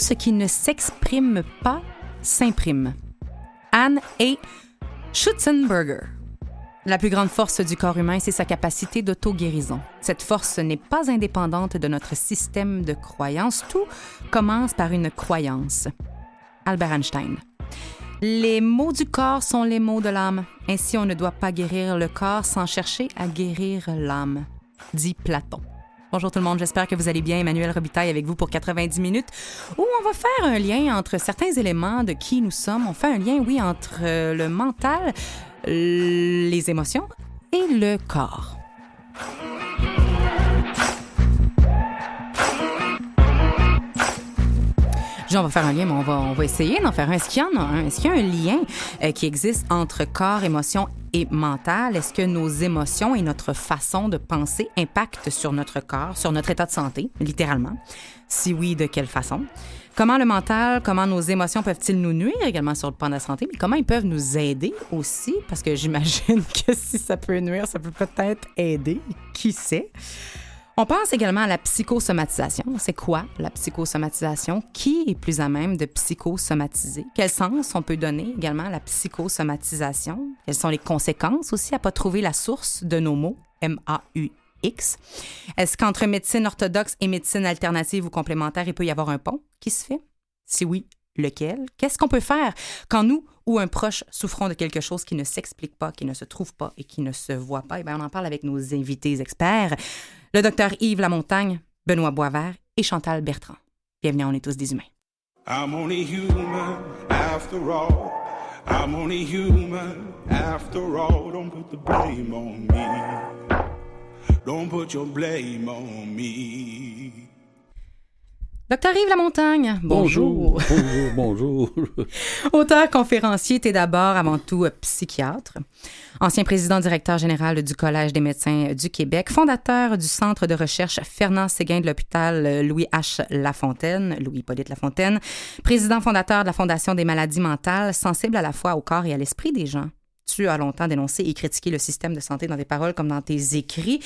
Ce qui ne s'exprime pas s'imprime. Anne A. Schutzenberger. La plus grande force du corps humain, c'est sa capacité d'auto-guérison. Cette force n'est pas indépendante de notre système de croyances. Tout commence par une croyance. Albert Einstein. Les mots du corps sont les mots de l'âme. Ainsi, on ne doit pas guérir le corps sans chercher à guérir l'âme, dit Platon. Bonjour tout le monde, j'espère que vous allez bien. Emmanuel Robitaille avec vous pour 90 minutes où on va faire un lien entre certains éléments de qui nous sommes. On fait un lien, oui, entre euh, le mental, les émotions et le corps. On va faire un lien, mais on va, on va essayer d'en faire un. Est-ce qu'il y en a un? Est-ce qu'il y a un lien euh, qui existe entre corps, émotion et mental? Est-ce que nos émotions et notre façon de penser impactent sur notre corps, sur notre état de santé, littéralement? Si oui, de quelle façon? Comment le mental, comment nos émotions peuvent-ils nous nuire également sur le plan de la santé, mais comment ils peuvent nous aider aussi? Parce que j'imagine que si ça peut nuire, ça peut peut-être aider. Qui sait? On pense également à la psychosomatisation. C'est quoi la psychosomatisation? Qui est plus à même de psychosomatiser? Quel sens on peut donner également à la psychosomatisation? Quelles sont les conséquences aussi à pas trouver la source de nos mots? M-A-U-X. Est-ce qu'entre médecine orthodoxe et médecine alternative ou complémentaire, il peut y avoir un pont qui se fait? Si oui, lequel? Qu'est-ce qu'on peut faire quand nous ou un proche souffrons de quelque chose qui ne s'explique pas, qui ne se trouve pas et qui ne se voit pas? Eh bien, on en parle avec nos invités experts le docteur Yves Lamontagne, Benoît Boisvert et Chantal Bertrand. Bienvenue, on est tous des humains. I'm only human after all. I'm only human after all. Don't put the blame on me. Don't put your blame on me. Docteur Yves Lamontagne, bonjour. Bonjour, bonjour. Auteur, conférencier, t'es d'abord avant tout psychiatre. Ancien président directeur général du Collège des médecins du Québec, fondateur du Centre de recherche Fernand Séguin de l'hôpital Louis H. Lafontaine, Louis-Polyte Lafontaine, président fondateur de la Fondation des maladies mentales, sensible à la fois au corps et à l'esprit des gens. Tu as longtemps dénoncé et critiqué le système de santé dans tes paroles comme dans tes écrits.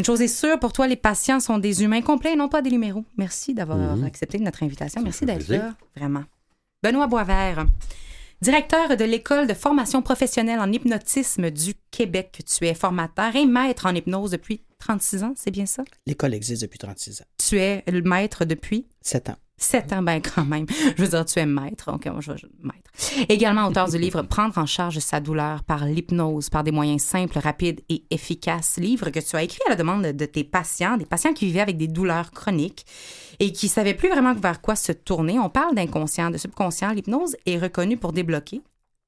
Une chose est sûre, pour toi, les patients sont des humains complets et non pas des numéros. Merci d'avoir Mhm. accepté notre invitation. Merci d'être là, vraiment. Benoît Boisvert, directeur de l'École de formation professionnelle en hypnotisme du Québec. Tu es formateur et maître en hypnose depuis 36 ans, c'est bien ça? L'école existe depuis 36 ans. Tu es le maître depuis? 7 ans. 7 ans, ben quand même. Je veux dire, tu es maître. OK, moi, je vais maître. Également auteur du livre Prendre en charge sa douleur par l'hypnose, par des moyens simples, rapides et efficaces. Livre que tu as écrit à la demande de tes patients, des patients qui vivaient avec des douleurs chroniques et qui savaient plus vraiment vers quoi se tourner. On parle d'inconscient, de subconscient. L'hypnose est reconnue pour débloquer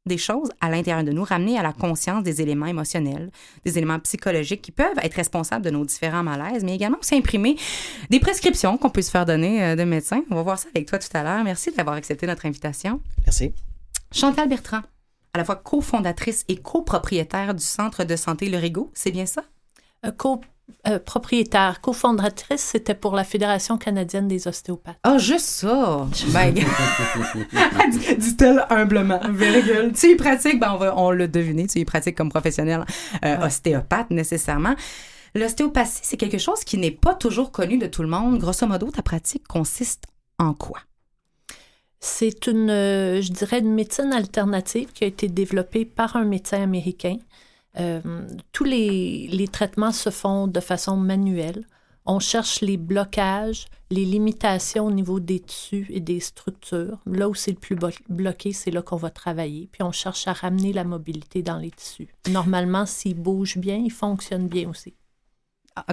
des choses à l'intérieur de nous, ramener à la conscience des éléments émotionnels, des éléments psychologiques qui peuvent être responsables de nos différents malaises, mais également aussi imprimer des prescriptions qu'on peut se faire donner euh, de médecins. On va voir ça avec toi tout à l'heure. Merci d'avoir accepté notre invitation. Merci. Chantal Bertrand, à la fois cofondatrice et copropriétaire du Centre de santé Le Rigaud, c'est bien ça? Euh, Co-propriétaire, cofondatrice, c'était pour la Fédération canadienne des ostéopathes. Ah, juste ça! Ben, dit- dit-elle humblement, virgule. Tu y pratiques, ben on, va, on l'a deviné, tu y pratiques comme professionnel euh, ostéopathe nécessairement. L'ostéopathie, c'est quelque chose qui n'est pas toujours connu de tout le monde. Grosso modo, ta pratique consiste en quoi? C'est une, euh, je dirais, une médecine alternative qui a été développée par un médecin américain. Euh, tous les, les traitements se font de façon manuelle. On cherche les blocages, les limitations au niveau des tissus et des structures. Là où c'est le plus bloqué, c'est là qu'on va travailler. Puis on cherche à ramener la mobilité dans les tissus. Normalement, s'ils bougent bien, ils fonctionnent bien aussi.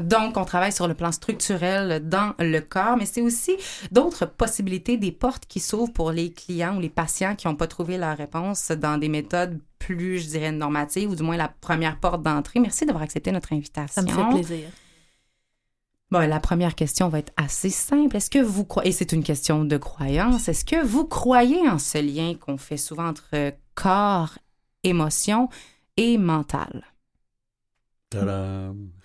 Donc, on travaille sur le plan structurel dans le corps, mais c'est aussi d'autres possibilités, des portes qui s'ouvrent pour les clients ou les patients qui n'ont pas trouvé la réponse dans des méthodes plus, je dirais, normatives, ou du moins la première porte d'entrée. Merci d'avoir accepté notre invitation. Ça me fait plaisir. Bon, la première question va être assez simple. Est-ce que vous croyez, et c'est une question de croyance, est-ce que vous croyez en ce lien qu'on fait souvent entre corps, émotion et mental? Tadam!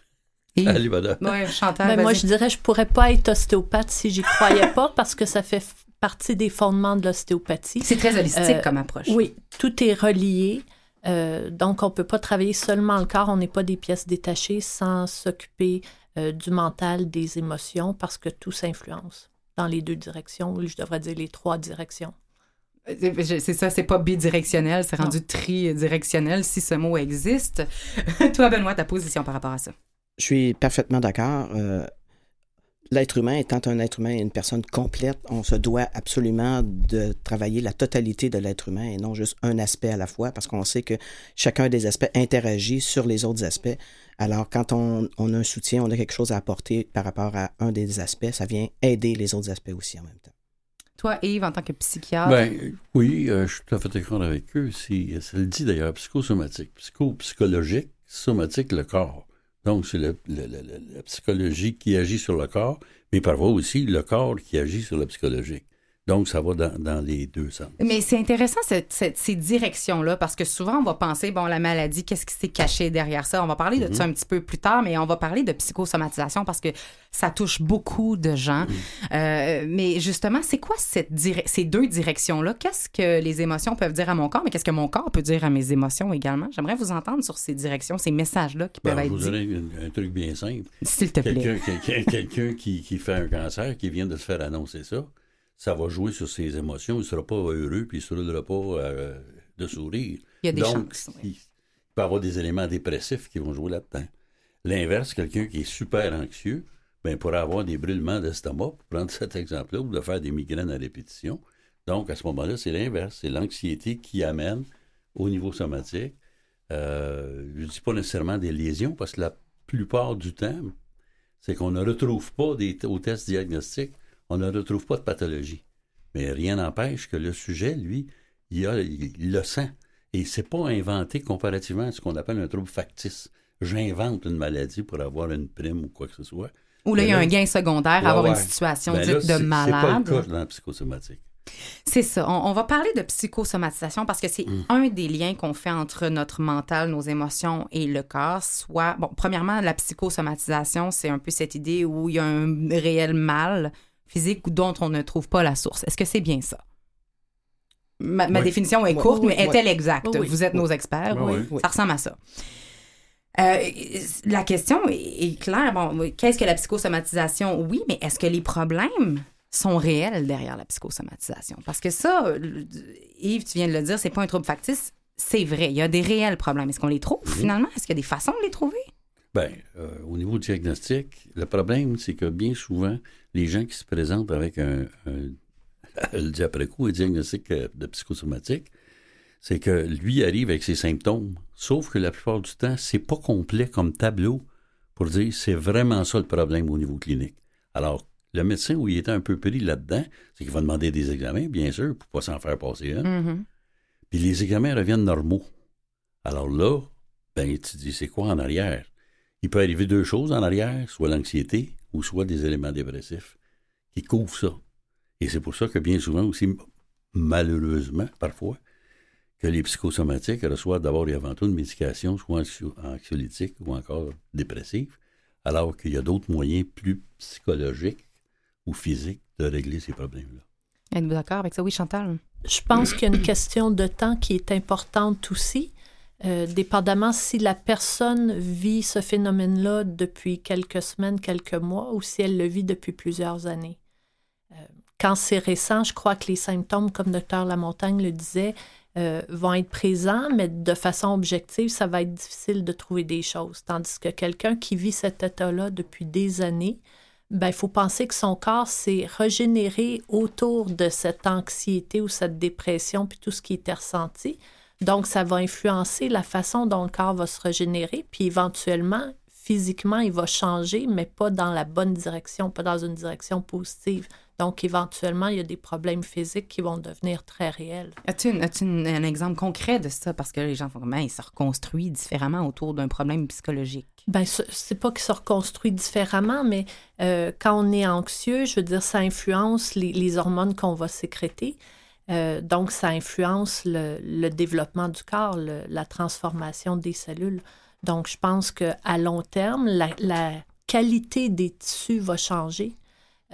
Allez, madame. Oui, Chantal, Ben, moi, je dirais je pourrais pas être ostéopathe si j'y croyais pas parce que ça fait partie des fondements de l'ostéopathie. C'est très holistique Euh, comme approche. Oui, tout est relié. Euh, donc, on peut pas travailler seulement le corps. On n'est pas des pièces détachées sans s'occuper euh, du mental, des émotions, parce que tout s'influence dans les deux directions, ou je devrais dire les trois directions. C'est ça, c'est pas bidirectionnel, c'est Non. rendu tridirectionnel si ce mot existe. Toi, Benoît, ta position par rapport à ça? Je suis parfaitement d'accord. Euh, L'être humain étant un être humain et une personne complète, on se doit absolument de travailler la totalité de l'être humain et non juste un aspect à la fois, parce qu'on sait que chacun des aspects interagit sur les autres aspects. Alors, quand on, on a un soutien, on a quelque chose à apporter par rapport à un des aspects, ça vient aider les autres aspects aussi en même temps. Toi, Yves, en tant que psychiatre, Ben, oui, euh, je suis tout à fait d'accord avec eux. C'est, ça le dit d'ailleurs, psychosomatique. Psycho, psychologique, somatique, le corps. Donc, c'est la psychologie qui agit sur le corps, mais parfois aussi le corps qui agit sur le psychologique. Donc, ça va dans, dans les deux sens. Mais c'est intéressant cette- cette- ces directions-là parce que souvent on va penser bon la maladie qu'est-ce qui s'est caché derrière ça? On va parler de ça un petit peu plus tard mais on va parler de psychosomatisation parce que ça touche beaucoup de gens. Euh, mais justement c'est quoi cette ces deux directions-là? Qu'est-ce que les émotions peuvent dire à mon corps mais qu'est-ce que mon corps peut dire à mes émotions également? J'aimerais vous entendre sur ces directions ces messages-là qui peuvent Ben, je être vous dits. donner un, un truc bien simple. s'il te plaît. Quelqu'un qui, qui fait un cancer, qui vient de se faire annoncer ça, ça va jouer sur ses émotions. Il ne sera pas heureux, puis il ne se pas euh, de sourire. il y a des Donc, chances oui. il il peut y avoir des éléments dépressifs qui vont jouer là-dedans. L'inverse, quelqu'un qui est super anxieux, ben, pourrait avoir des brûlements d'estomac, pour prendre cet exemple-là, ou de faire des migraines à répétition. Donc, à ce moment-là, c'est l'inverse. C'est l'anxiété qui amène au niveau somatique. Euh, je ne dis pas nécessairement des lésions, parce que la plupart du temps, c'est qu'on ne retrouve pas des, au test diagnostic, on ne retrouve pas de pathologie. Mais rien n'empêche que le sujet, lui, il, a, il, il le sent. Et c'est pas inventé comparativement à ce qu'on appelle un trouble factice. J'invente une maladie pour avoir une prime ou quoi que ce soit. ou là il y a un gain secondaire avoir une situation Ben dite là, de c'est- C'est pas malade le cas dans la psychosomatique. C'est ça. On, on va parler de psychosomatisation parce que c'est Mm. un des liens qu'on fait entre notre mental, nos émotions et le corps. Soit, bon, premièrement, la psychosomatisation, c'est un peu cette idée où il y a un réel mal physique dont on ne trouve pas la source. Est-ce que c'est bien ça? Ma, ma Oui. définition est courte, oui, mais oui. est-elle exacte? Oui, oui. Vous êtes nos experts. Oui, oui. Ça ressemble à ça. Euh, la question est, est claire. Bon, qu'est-ce que la psychosomatisation? Oui, mais est-ce que les problèmes sont réels derrière la psychosomatisation? Parce que ça, euh, Yves, tu viens de le dire, c'est pas un trouble factice. C'est vrai, il y a des réels problèmes. Est-ce qu'on les trouve finalement? Est-ce qu'il y a des façons de les trouver? Ben, euh, au niveau du diagnostic, le problème, c'est que bien souvent, les gens qui se présentent avec un, un le dit après coup, un diagnostic euh, de psychosomatique, c'est que lui arrive avec ses symptômes, sauf que la plupart du temps, c'est pas complet comme tableau pour dire c'est vraiment ça le problème au niveau clinique. Alors, le médecin où il était un peu pris là-dedans, c'est qu'il va demander des examens, bien sûr, pour pas s'en faire passer un. Mhm. Puis les examens reviennent normaux. Alors là, ben, tu dis, c'est quoi en arrière? Il peut arriver deux choses en arrière, soit l'anxiété ou soit des éléments dépressifs qui couvrent ça. Et c'est pour ça que bien souvent aussi, malheureusement, parfois, que les psychosomatiques reçoivent d'abord et avant tout une médication, soit anxio- anxiolytique ou encore dépressive, alors qu'il y a d'autres moyens plus psychologiques ou physiques de régler ces problèmes-là. Êtes-vous d'accord avec ça? Oui, Chantal? Je pense qu'il y a une question de temps qui est importante aussi, euh, dépendamment si la personne vit ce phénomène-là depuis quelques semaines, quelques mois, ou si elle le vit depuis plusieurs années. Euh, quand c'est récent, je crois que les symptômes, comme Dr Lamontagne le disait, euh, vont être présents, mais de façon objective, ça va être difficile de trouver des choses. Tandis que quelqu'un qui vit cet état-là depuis des années, ben, il faut penser que son corps s'est régénéré autour de cette anxiété ou cette dépression, puis tout ce qui était ressenti. Donc, ça va influencer la façon dont le corps va se régénérer, puis éventuellement physiquement, il va changer, mais pas dans la bonne direction, pas dans une direction positive. Donc, éventuellement, il y a des problèmes physiques qui vont devenir très réels. As-tu, un exemple concret de ça? Parce que les gens font comment? Ils se reconstruisent différemment autour d'un problème psychologique. Ben, c'est pas qu'ils se reconstruisent différemment, mais euh, quand on est anxieux, je veux dire, ça influence les, hormones qu'on va sécréter. Euh, donc, ça influence le, développement du corps, la transformation des cellules. Donc, je pense qu'à long terme, la qualité des tissus va changer.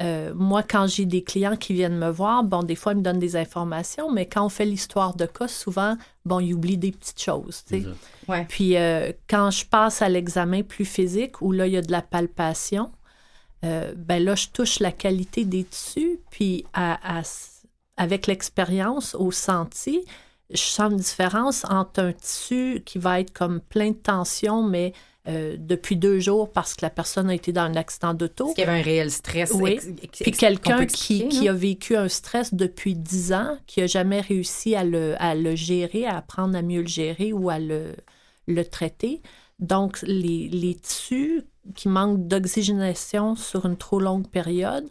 Euh, moi, quand j'ai des clients qui viennent me voir, bon, des fois, ils me donnent des informations, mais quand on fait l'histoire de cas, souvent, bon, ils oublient des petites choses. Ouais. Puis, euh, quand je passe à l'examen plus physique, où là, il y a de la palpation, euh, ben là, je touche la qualité des tissus, puis avec l'expérience, au senti, je sens une différence entre un tissu qui va être comme plein de tension, mais euh, depuis deux jours parce que la personne a été dans un accident d'auto. Parce qu'il y avait un réel stress. Oui. Puis quelqu'un qui, qui, a vécu un stress depuis dix ans, qui n'a jamais réussi à le, à le, gérer, à apprendre à mieux le gérer ou à le, le traiter. Donc, les, les tissus qui manquent d'oxygénation sur une trop longue période,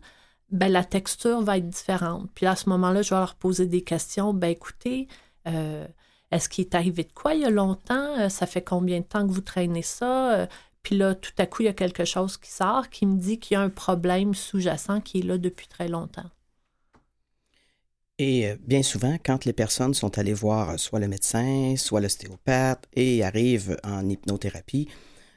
ben, la texture va être différente. Puis à ce moment-là, je vais leur poser des questions. Ben écoutez, euh, est-ce qu'il est arrivé de quoi il y a longtemps? Euh, ça fait combien de temps que vous traînez ça? Euh, puis là, tout à coup, il y a quelque chose qui sort qui me dit qu'il y a un problème sous-jacent qui est là depuis très longtemps. Et bien souvent, quand les personnes sont allées voir soit le médecin, soit l'ostéopathe et arrivent en hypnothérapie,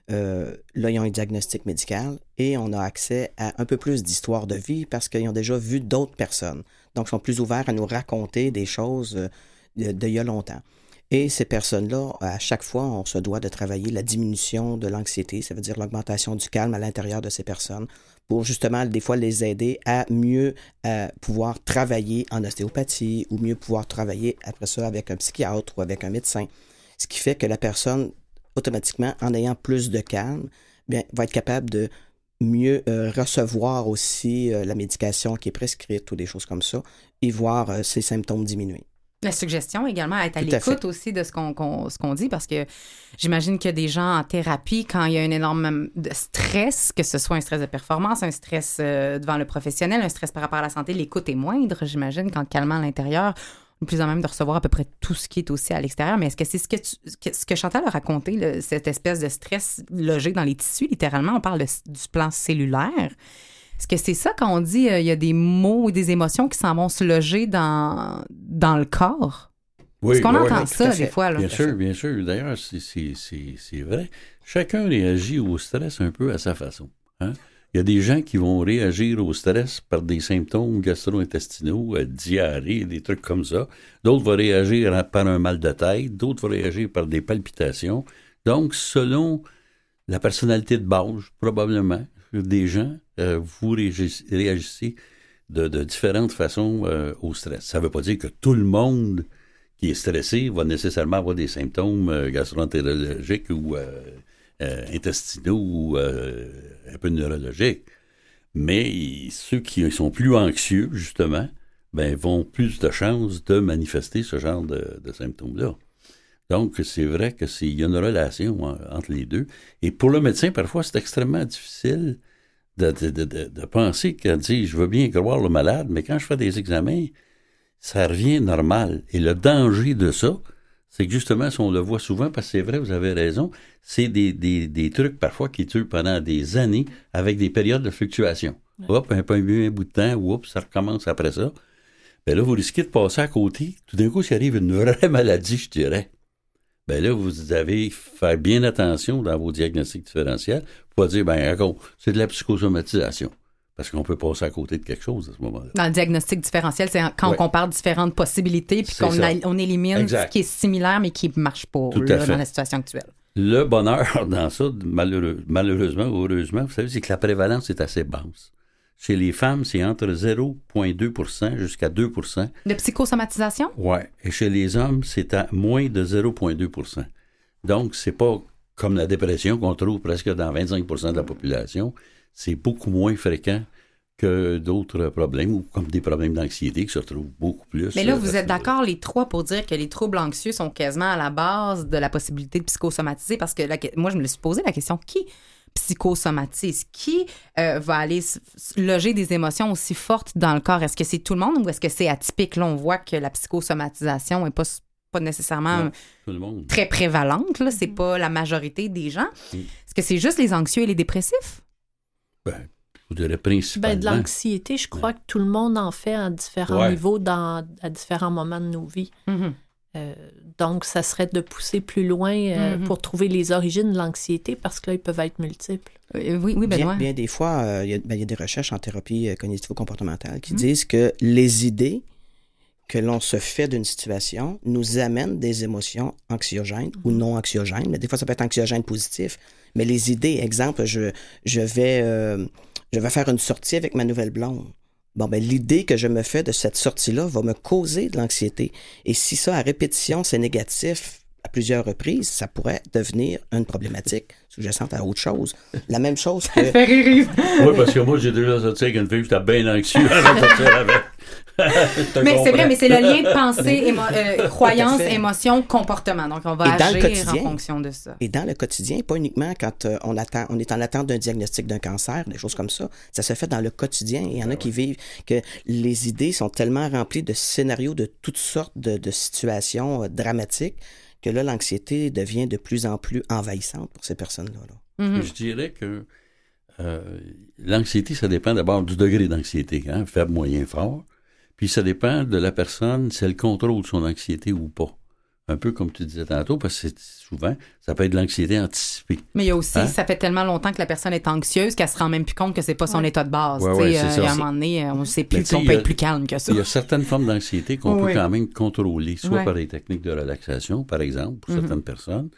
là, ils ont un diagnostic médical et on a accès à un peu plus d'histoire de vie parce qu'ils ont déjà vu d'autres personnes. Donc, ils sont plus ouverts à nous raconter des choses d'il y a longtemps. Et ces personnes-là, à chaque fois, on se doit de travailler la diminution de l'anxiété, ça veut dire l'augmentation du calme à l'intérieur de ces personnes, pour justement, des fois, les aider à mieux euh, pouvoir travailler en ostéopathie ou mieux pouvoir travailler après ça avec un psychiatre ou avec un médecin. Ce qui fait que la personne, automatiquement, en ayant plus de calme, bien, va être capable de mieux euh, recevoir aussi euh, la médication qui est prescrite ou des choses comme ça et voir ses symptômes diminuer. La suggestion également, être à l'écoute aussi de ce qu'on dit, parce que j'imagine qu'il y a des gens en thérapie, quand il y a un énorme de stress, que ce soit un stress de performance, un stress euh, devant le professionnel, un stress par rapport à la santé, l'écoute est moindre, j'imagine, quand calmant à l'intérieur, plus en même de recevoir à peu près tout ce qui est aussi à l'extérieur. Mais est-ce que c'est ce que, ce que Chantal a raconté, cette espèce de stress logé dans les tissus, littéralement, on parle du plan cellulaire. Est-ce que c'est ça quand on dit euh, il y a des mots ou des émotions qui s'en vont se loger dans, dans le corps? Oui, Est-ce qu'on entend ça des fois? Là? Bien sûr, bien sûr. D'ailleurs, c'est vrai. Chacun réagit au stress un peu à sa façon. Hein? Il y a des gens qui vont réagir au stress par des symptômes gastro-intestinaux, euh, diarrhée, des trucs comme ça. D'autres vont réagir par un mal de tête, d'autres vont réagir par des palpitations. Donc, selon la personnalité de base, probablement, des gens, euh, vous réagissez de, différentes façons euh, au stress. Ça ne veut pas dire que tout le monde qui est stressé va nécessairement avoir des symptômes euh, gastroentérologiques ou intestinaux ou un peu neurologiques. Mais ceux qui sont plus anxieux, justement, ben, vont plus de chances de manifester ce genre de, symptômes-là. Donc, c'est vrai qu'il y a une relation entre les deux. Et pour le médecin, parfois, c'est extrêmement difficile de, de, de, penser qu'il dit je veux bien croire le malade, mais quand je fais des examens, ça revient normal. Et le danger de ça, c'est que justement, si on le voit souvent, parce que c'est vrai, vous avez raison, c'est des, des, des, trucs parfois qui tuent pendant des années avec des périodes de fluctuation. Hop, un peu un bout de temps, oups, ça recommence après ça. Ben là, vous risquez de passer à côté. Tout d'un coup, s'il arrive une vraie maladie, je dirais ben là, vous avez fait bien attention dans vos diagnostics différentiels pour dire, ben, c'est de la psychosomatisation. Parce qu'on peut passer à côté de quelque chose à ce moment-là. Dans le diagnostic différentiel, c'est quand on compare différentes possibilités puis qu'on on élimine ce qui est similaire mais qui ne marche pas dans la situation actuelle. Le bonheur dans ça, malheureusement ou heureusement, vous savez, c'est que la prévalence est assez basse. Chez les femmes, c'est entre 0,2% jusqu'à 2% De psychosomatisation? Oui. Et chez les hommes, c'est à moins de 0,2% Donc, c'est pas comme la dépression qu'on trouve presque dans 25% de la population. C'est beaucoup moins fréquent que d'autres problèmes, ou comme des problèmes d'anxiété qui se retrouvent beaucoup plus. Mais là, vous êtes d'accord, les trois, pour dire que les troubles anxieux sont quasiment à la base de la possibilité de psychosomatiser, parce que moi, je me suis posé la question, qui psychosomatise? Qui euh, va aller loger des émotions aussi fortes dans le corps? Est-ce que c'est tout le monde ou est-ce que c'est atypique? Là, on voit que la psychosomatisation n'est pas, pas nécessairement Non, tout le monde. très prévalente. Là. C'est pas la majorité des gens. Mm. Est-ce que c'est juste les anxieux et les dépressifs? Ben, je dirais principalement. Ben, de l'anxiété, je crois que tout le monde en fait à différents Ouais. niveaux dans, à différents moments de nos vies. Mhm. Euh, donc, ça serait de pousser plus loin euh, Mhm. pour trouver les origines de l'anxiété parce que là, ils peuvent être multiples. Euh, oui, oui, Benoît. Bien, bien des fois, euh, il y, a- ben, il y a des recherches en thérapie cognitivo-comportementale Mm. qui disent que les idées que l'on se fait d'une situation nous amènent des émotions anxiogènes Mm-hmm. ou non anxiogènes. Mais des fois, ça peut être anxiogène positif. Mais les idées, exemple, je, je, vais, euh, je vais faire une sortie avec ma nouvelle blonde. Bon, ben, l'idée que je me fais de cette sortie-là va me causer de l'anxiété. Et si ça, à répétition, c'est négatif à plusieurs reprises, ça pourrait devenir une problématique sous-jacente à autre chose. La même chose que... Fait rire Yves. Oui, parce que moi, j'ai déjà sorti avec une fille, j'étais bien anxieux avant de sortir avec. Mais c'est vrai, mais c'est le lien de pensée, émo- euh, croyance, émotion, comportement. Donc, on va Et agir en fonction de ça. Et dans le quotidien, pas uniquement quand euh, on, attend, on est en attente d'un diagnostic d'un cancer, des choses comme ça. Ça se fait dans le quotidien. Il y en a qui vivent que les idées sont tellement remplies de scénarios de toutes sortes de, de situations euh, dramatiques que là, l'anxiété devient de plus en plus envahissante pour ces personnes-là. là. Mhm. Je dirais que euh, l'anxiété, ça dépend d'abord du degré d'anxiété, hein, faible, moyen, fort. Puis ça dépend de la personne, si elle contrôle son anxiété ou pas. Un peu comme tu disais tantôt, parce que c'est- souvent, ça peut être de l'anxiété anticipée. Mais il y a aussi, Hein? ça fait tellement longtemps que la personne est anxieuse qu'elle se rend même plus compte que c'est pas son Ouais. état de base. Ouais, ouais, euh, ça. il y a un moment donné, euh, on sait plus qu'on peut a- être plus calme que ça. Il y a certaines formes d'anxiété qu'on peut quand même contrôler, soit Ouais. par des techniques de relaxation, par exemple, pour Mhm. certaines personnes,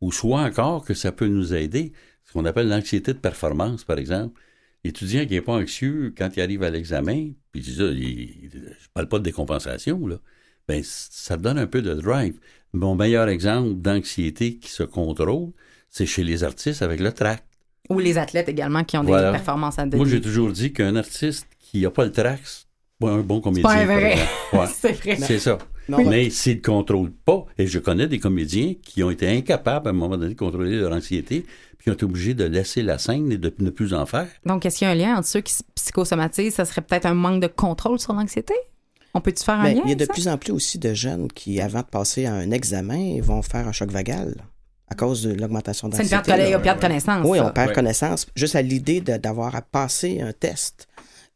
ou soit encore que ça peut nous aider, ce qu'on appelle l'anxiété de performance, par exemple. L'étudiant qui n'est pas anxieux, quand il arrive à l'examen, puis il dit ça, il- je parle pas de décompensation, là, ben, ça donne un peu de drive. Mon meilleur exemple d'anxiété qui se contrôle, c'est chez les artistes avec le tract. Ou les athlètes également qui ont Voilà. des performances à Moi, donner. j'ai toujours dit qu'un artiste qui n'a pas le tract, c'est pas un bon comédien. pas par vrai. Ouais. c'est vrai. C'est ça. Non, Mais s'ils ne contrôlent pas, et je connais des comédiens qui ont été incapables à un moment donné de contrôler leur anxiété, puis ont été obligés de laisser la scène et de ne plus en faire. Donc, est-ce qu'il y a un lien entre ceux qui se psychosomatisent? Ça serait peut-être un manque de contrôle sur l'anxiété? On peut-tu faire un Ben, lien? il y a de ça? plus en plus aussi de jeunes qui, avant de passer à un examen, vont faire un choc vagal à cause de l'augmentation C'est une d'anxiété. perte, de, de connaissance. Oui, on perd Ouais. connaissance juste à l'idée de- d'avoir à passer un test.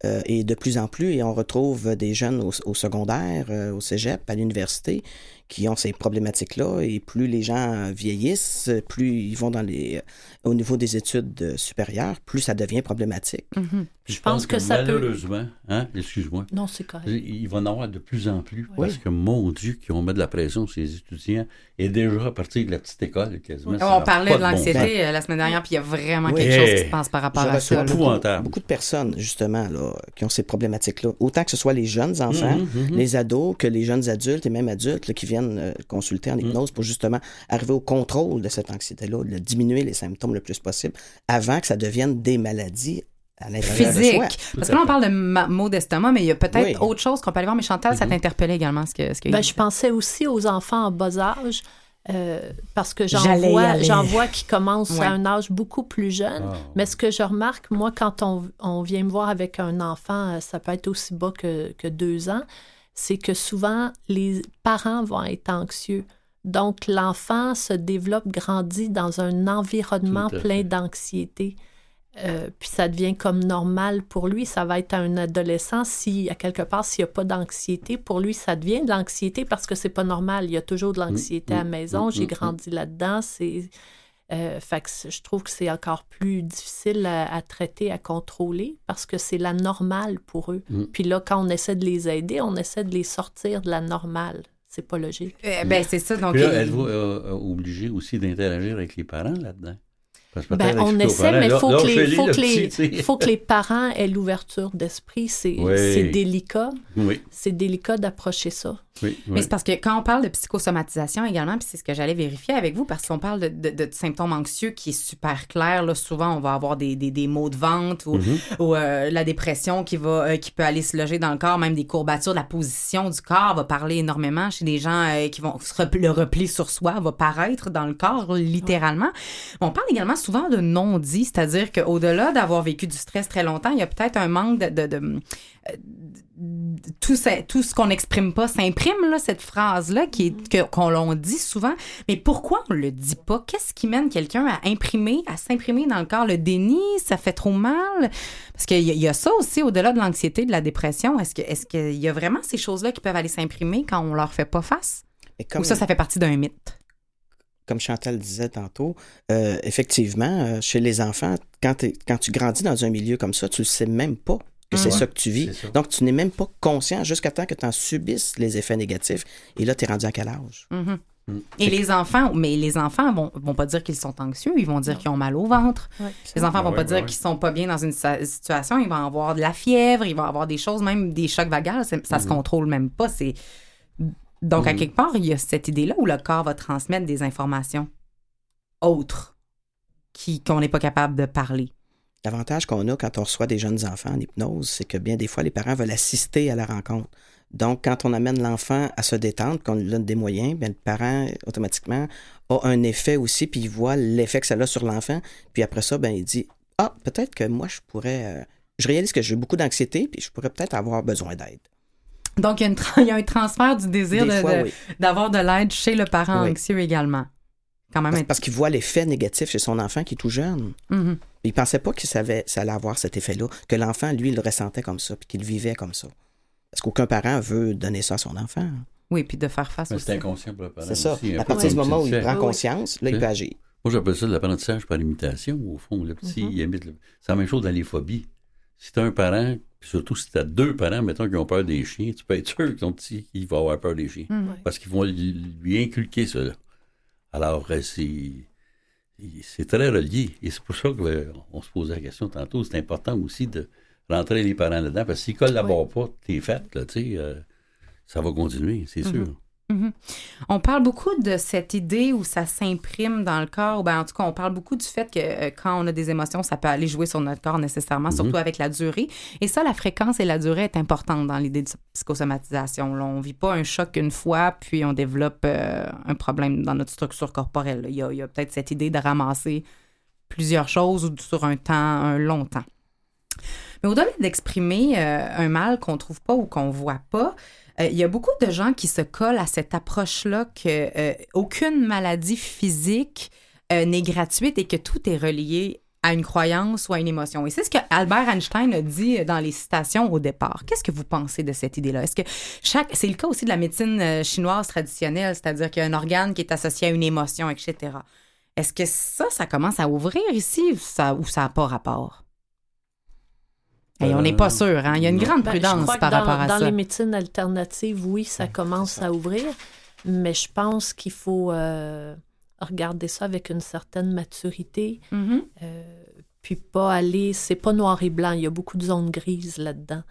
Euh, et de plus en plus, et on retrouve des jeunes au, au secondaire, euh, au cégep, à l'université, qui ont ces problématiques-là. Et plus les gens vieillissent, plus ils vont dans les, au niveau des études supérieures, plus ça devient problématique. Mhm. Je pense que ça peut- malheureusement, hein, excuse-moi, Non, c'est correct. il va en avoir de plus en plus, Oui. parce que, mon Dieu, qui ont mis de la pression sur les étudiants, et déjà à partir de la petite école, quasiment. ça On parlait de l'anxiété euh, la semaine dernière, puis il y a vraiment Oui. quelque chose qui se passe par rapport Je à ça. épouvantable. beaucoup de personnes, justement, là, qui ont ces problématiques-là. Autant que ce soit les jeunes enfants, Mhm, mhm. les ados, que les jeunes adultes et même adultes là, qui viennent euh, consulter en hypnose pour justement arriver au contrôle de cette anxiété-là, de diminuer les symptômes le plus possible avant que ça devienne des maladies à l'intérieur de soi. Physique. Parce que là, on parle de ma- maux d'estomac, mais il y a peut-être Oui. autre chose qu'on peut aller voir. Mais Chantal, ça t'interpellait également, ce que, ce que Ben, je pensais aussi aux enfants en bas âge. euh, parce que j'en vois, j'en vois qui commencent Ouais. à un âge beaucoup plus jeune. Ah. Mais ce que je remarque, moi, quand on, on vient me voir avec un enfant, euh, ça peut être aussi bas que, que deux ans, c'est que souvent, les parents vont être anxieux. Donc, l'enfant se développe, grandit dans un environnement plein d'anxiété. Euh, puis ça devient comme normal pour lui. Ça va être un adolescent si, à quelque part, s'il n'y a pas d'anxiété, pour lui, ça devient de l'anxiété parce que c'est pas normal. Il y a toujours de l'anxiété à la mm, maison. mm, J'ai mm, grandi là-dedans. C'est, euh, fait que c'est- je trouve que c'est encore plus difficile à, à traiter, à contrôler parce que c'est la normale pour eux. Mm. Puis là, quand on essaie de les aider, on essaie de les sortir de la normale. C'est pas logique. Euh, ben, c'est ça. Donc, Puis là, êtes-vous euh, euh, obligé aussi d'interagir avec les parents là-dedans? Ben, on essaie, mais il faut, que les, faut, que les, faut que les parents aient l'ouverture d'esprit. C'est Oui. c'est délicat. Oui. C'est délicat d'approcher ça. Oui, Mais c'est parce que quand on parle de psychosomatisation également, puis c'est ce que j'allais vérifier avec vous, parce qu'on parle de, de- de symptômes anxieux qui est super clair. Là, souvent, on va avoir des, des, des maux de ventre ou, ou, euh, la dépression qui, va, euh, qui peut aller se loger dans le corps, même des courbatures, la position du corps va parler énormément chez des gens euh, qui vont se le repli sur soi va paraître dans le corps littéralement. On parle également souvent de non-dit, c'est-à-dire qu'au-delà d'avoir vécu du stress très longtemps, il y a peut-être un manque de, de- de- tout, ce- tout ce qu'on n'exprime pas s'imprime, là, cette phrase-là, qui est, que, qu'on l'on dit souvent. Mais pourquoi on le dit pas? Qu'est-ce qui mène quelqu'un à imprimer, à s'imprimer dans le corps? Le déni, ça fait trop mal? Parce qu'il y, a- il y a ça aussi, au-delà de l'anxiété, de la dépression. Est-ce que, est-ce qu'il y a vraiment ces choses-là qui peuvent aller s'imprimer quand on leur fait pas face? Comme, Ou ça, ça fait partie d'un mythe? comme Chantal disait tantôt, euh, effectivement, euh, chez les enfants, quand, tu grandis dans un milieu comme ça, tu ne sais même pas que c'est ça que tu vis. Donc, tu n'es même pas conscient jusqu'à temps que tu en subisses les effets négatifs. Et là, tu es rendu à quel âge? Mhm. Mm. Et les enfants, mais les enfants vont, vont pas dire qu'ils sont anxieux, ils vont dire qu'ils ont mal au ventre. Ouais. Les enfants vont Ouais, pas ouais, dire ouais. qu'ils sont pas bien dans une situation, ils vont avoir de la fièvre, ils vont avoir des choses, même des chocs vagales, c'est- ça se contrôle même pas. C'est donc à Mhm. quelque part il y a cette idée-là où le corps va transmettre des informations autres qui qu'on n'est pas capable de parler. L'avantage qu'on a quand on reçoit des jeunes enfants en hypnose, c'est que bien des fois, les parents veulent assister à la rencontre. Donc, quand on amène l'enfant à se détendre, qu'on lui donne des moyens, bien, le parent, automatiquement, a un effet aussi, puis il voit l'effet que ça a sur l'enfant. Puis après ça, ben, il dit Ah, peut-être que moi, je pourrais. euh, je réalise que j'ai beaucoup d'anxiété, puis je pourrais peut-être avoir besoin d'aide. Donc il y a, une tra- il y a un transfert du désir de- oui. d'avoir de l'aide chez le parent Oui. anxieux également. Quand même. Parce, parce qu'il voit l'effet négatif chez son enfant qui est tout jeune. Mhm. Il pensait pas que ça, avait- ça allait avoir cet effet-là, que l'enfant, lui, il le ressentait comme ça, puis qu'il vivait comme ça. Parce qu'aucun parent veut donner ça à son enfant. Oui, puis de faire face Mais aussi. c'est inconscient pour le parent. C'est ça. aussi, un À partir du moment où il prend oui. conscience, là, il peut agir. Moi, j'appelle ça de l'apprentissage par imitation, au fond. Le petit, Mm-hmm. il imite le- C'est la même chose dans les phobies. Si tu as un parent, puis surtout si tu as deux parents, mettons, qui ont peur des chiens, tu peux être sûr que ton petit, il va avoir peur des chiens. Mhm. Parce qu'ils vont lui, lui inculquer cela. Alors, euh, c'est. C'est très relié. Et c'est pour ça qu'on se posait la question tantôt. C'est important aussi de rentrer les parents là-dedans. Parce que s'ils ne collaborent pas, t'es fait, là, tu sais, euh, ça va continuer, c'est Mm-hmm. sûr. Mhm. On parle beaucoup de cette idée où ça s'imprime dans le corps. ou Ben, en tout cas, on parle beaucoup du fait que euh, quand on a des émotions, ça peut aller jouer sur notre corps nécessairement, surtout avec la durée. Et ça, la fréquence et la durée est importante dans l'idée de psychosomatisation. Là, on vit pas un choc une fois, puis on développe euh, un problème dans notre structure corporelle. là. Il y a, peut-être cette idée de ramasser plusieurs choses ou sur un temps, un long temps. Mais au-delà d'exprimer euh, un mal qu'on trouve pas ou qu'on voit pas, il y a beaucoup de gens qui se collent à cette approche-là que euh, maladie physique euh, n'est gratuite et que tout est relié à une croyance ou à une émotion. Et c'est ce que Albert Einstein a dit dans les citations au départ. Qu'est-ce que vous pensez de cette idée-là? Est-ce que chaque... C'est le cas aussi de la médecine euh, chinoise traditionnelle, c'est-à-dire qu'il y a un organe qui est associé à une émotion, etc. Est-ce que ça, ça commence à ouvrir ici ou ça n'a pas rapport? Hey, on n'est pas sûr, hein? Il y a une non. grande Ben, prudence par dans, rapport à dans ça. les médecines alternatives, oui, ça commence à ouvrir, mais je pense qu'il faut euh, regarder ça avec une certaine maturité, Mhm. euh, puis pas aller, c'est pas noir et blanc, il y a beaucoup de zones grises là-dedans.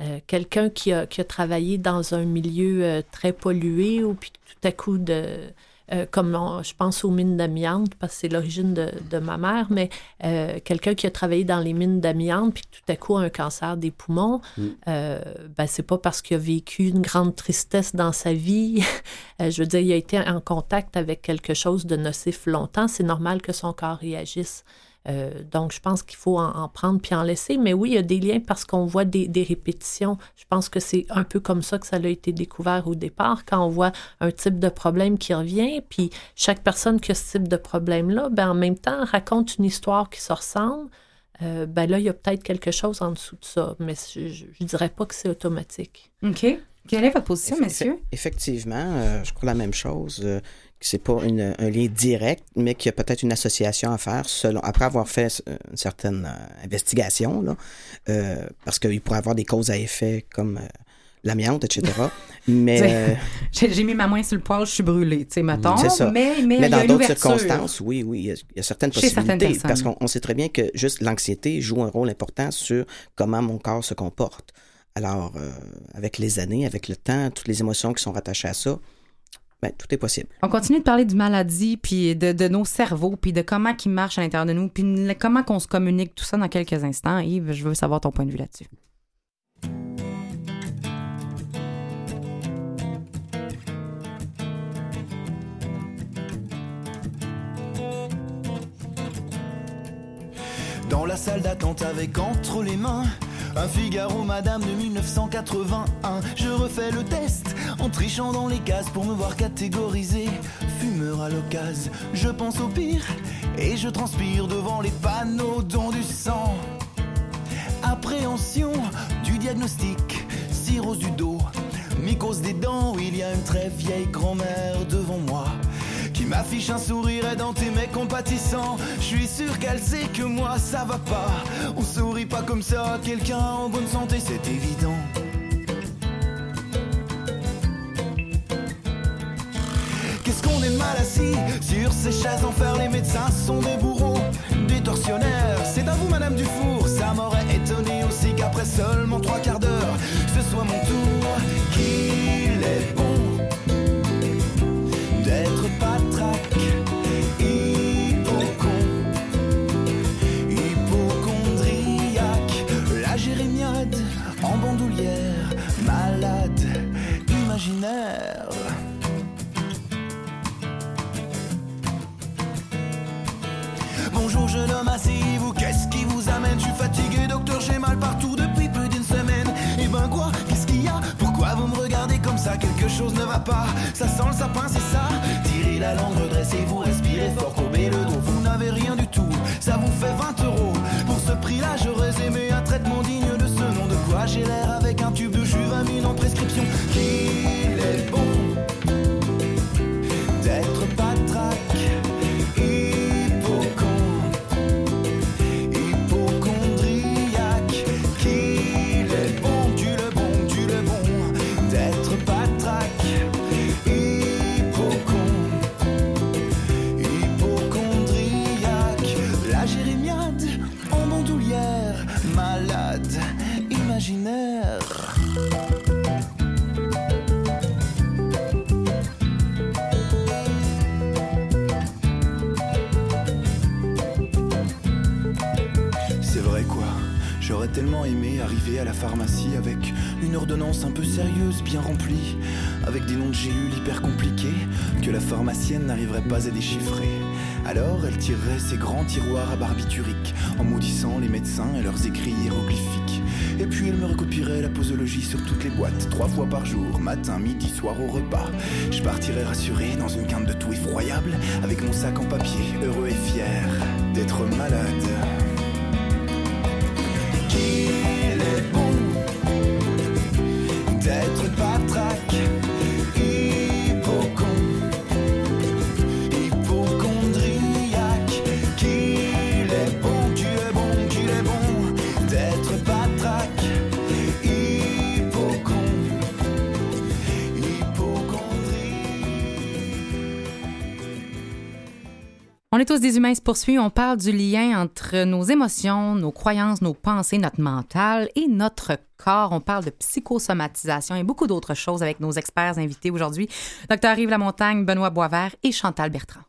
Euh, Quelqu'un qui a, qui a travaillé dans un milieu euh, très pollué ou puis tout à coup de... euh, comme on- je pense aux mines d'amiante, parce que c'est l'origine de, de ma mère, mais euh, quelqu'un qui a travaillé dans les mines d'amiante, puis tout à coup a un cancer des poumons, euh, ben, c'est pas parce qu'il a vécu une grande tristesse dans sa vie. Je veux dire, il a été en contact avec quelque chose de nocif longtemps. C'est normal que son corps réagisse. Euh, donc, je pense qu'il faut en, en prendre puis en laisser. Mais oui, il y a des liens parce qu'on voit des, des répétitions. Je pense que c'est un peu comme ça que ça a été découvert au départ, quand on voit un type de problème qui revient, puis chaque personne qui a ce type de problème-là, ben, en même temps, raconte une histoire qui se ressemble. Euh, ben là, il y a peut-être quelque chose en dessous de ça, mais je ne dirais pas que c'est automatique. OK. Quelle est votre position, messieurs? Effectivement, euh, je crois la même chose. euh, que c'est pas une- un lien direct, mais qu'il y a peut-être une association à faire selon, après avoir fait euh, une certaine euh, investigation, là, euh, parce qu'il pourrait y avoir des causes à effet comme l'amiante, etc. mais, euh, J'ai mis ma main sur le poêle, je suis brûlée, tu sais, mettons. C'est ça. Mais, dans d'autres circonstances, oui, oui, il y a, il y a certaines Chez possibilités. Parce qu'on on sait très bien que juste l'anxiété joue un rôle important sur comment mon corps se comporte. Alors, euh, avec les années, avec le temps, toutes les émotions qui sont rattachées à ça, ben, tout est possible. On continue de parler du maladie, puis de, de nos cerveaux, puis de comment ils marchent à l'intérieur de nous, puis comment qu'on se communique, tout ça dans quelques instants. Yves, je veux savoir ton point de vue là-dessus. Dans la salle d'attente avec entre les mains un Figaro Madame de 1981. Je refais le test en trichant dans les cases pour me voir catégorisé. Fumeur à l'occasion, je pense au pire et je transpire devant les panneaux dont du sang. Appréhension du diagnostic, cirrhose du dos, mycose des dents. Il y a une très vieille grand-mère devant moi m'affiche un sourire édenté mais compatissant. Je suis sûr qu'elle sait que moi ça va pas. On sourit pas comme ça quelqu'un en bonne santé, c'est évident. Qu'est-ce qu'on est mal assis sur ces chaises en fer Les médecins sont des bourreaux, des tortionnaires. C'est à vous, Madame Dufour. Ça m'aurait étonné aussi qu'après seulement trois quarts d'heure, ce soit mon tour. Qu'il est bon d'être patraque, hypocon, hypochondriaque, la jérémiade en bandoulière, malade, imaginaire. Bonjour jeune homme, asseyez-vous, qu'est-ce qui vous amène? Je suis fatigué, docteur, j'ai mal partout depuis Quelque chose ne va pas, ça sent le sapin, c'est ça. Tirez la langue, redressez-vous, respirez fort, courbez le dos, vous n'avez rien du tout, ça vous fait 20 euros. À la pharmacie avec une ordonnance un peu sérieuse, bien remplie, avec des noms de gélules hyper compliqués que la pharmacienne n'arriverait pas à déchiffrer. Alors elle tirerait ses grands tiroirs à barbiturique en maudissant les médecins et leurs écrits hiéroglyphiques. Et puis elle me recopierait la posologie sur toutes les boîtes, trois fois par jour, matin, midi, soir au repas. Je partirais rassuré dans une quinte de tout effroyable, avec mon sac en papier, heureux et fier d'être malade. Tous des humains, se poursuit. On parle du lien entre nos émotions, nos croyances, nos pensées, notre mental et notre corps. On parle de psychosomatisation et beaucoup d'autres choses avec nos experts invités aujourd'hui. Docteur Yves Lamontagne, Benoît Boisvert et Chantal Bertrand.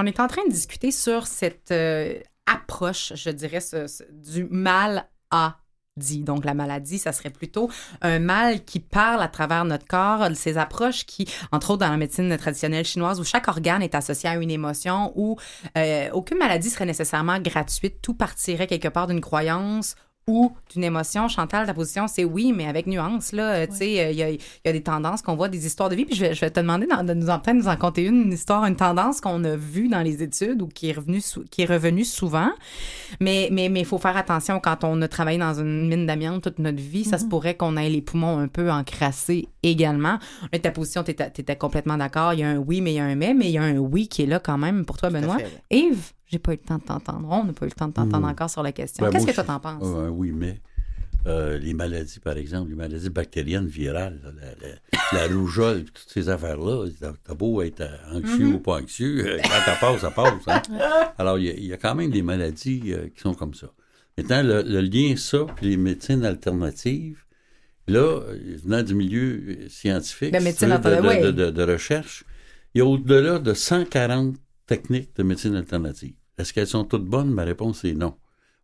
On est en train de discuter sur cette euh, approche, je dirais, du mal à dit. Donc, la maladie, ça serait plutôt un mal qui parle à travers notre corps, ces approches qui, entre autres dans la médecine traditionnelle chinoise, où chaque organe est associé à une émotion, où euh, aucune maladie serait nécessairement gratuite, tout partirait quelque part d'une croyance ou d'une émotion. Chantal, ta position, c'est oui, mais avec nuance. Là, Euh, tu sais, euh, il y, a, il y a des tendances qu'on voit, des histoires de vie. Puis je vais, je vais te demander de nous en, nous en conter une, une histoire, une tendance qu'on a vue dans les études ou qui est revenue, qui est revenue souvent. Mais mais mais il faut faire attention quand on a travaillé dans une mine d'amiante toute notre vie, ça se pourrait qu'on ait les poumons un peu encrassés également. Ta position, tu étais, complètement d'accord. Il y a un oui, mais il y a un mais, mais il y a un oui qui est là quand même pour toi, Benoît. fait, Yves, j'ai pas eu le temps de t'entendre. On n'a pas eu le temps de t'entendre Mm. encore sur la question. Ben, Qu'est-ce que toi t'en penses? Euh, oui, mais euh, les maladies, par exemple, les maladies bactériennes virales, là, la, la- la rougeole, toutes ces affaires-là, t'as beau être euh, anxieux Mm-hmm. ou pas anxieux, euh, quand ça passe, ça passe. hein. Alors, il y, a- il y a quand même des maladies euh, qui sont comme ça. Maintenant, le, le lien, ça, puis les médecines alternatives, là, venant du milieu scientifique, La médecine veux, de, de- de- de recherche, il y a au-delà de 140 techniques de médecine alternative. Est-ce qu'elles sont toutes bonnes? Ma réponse est non.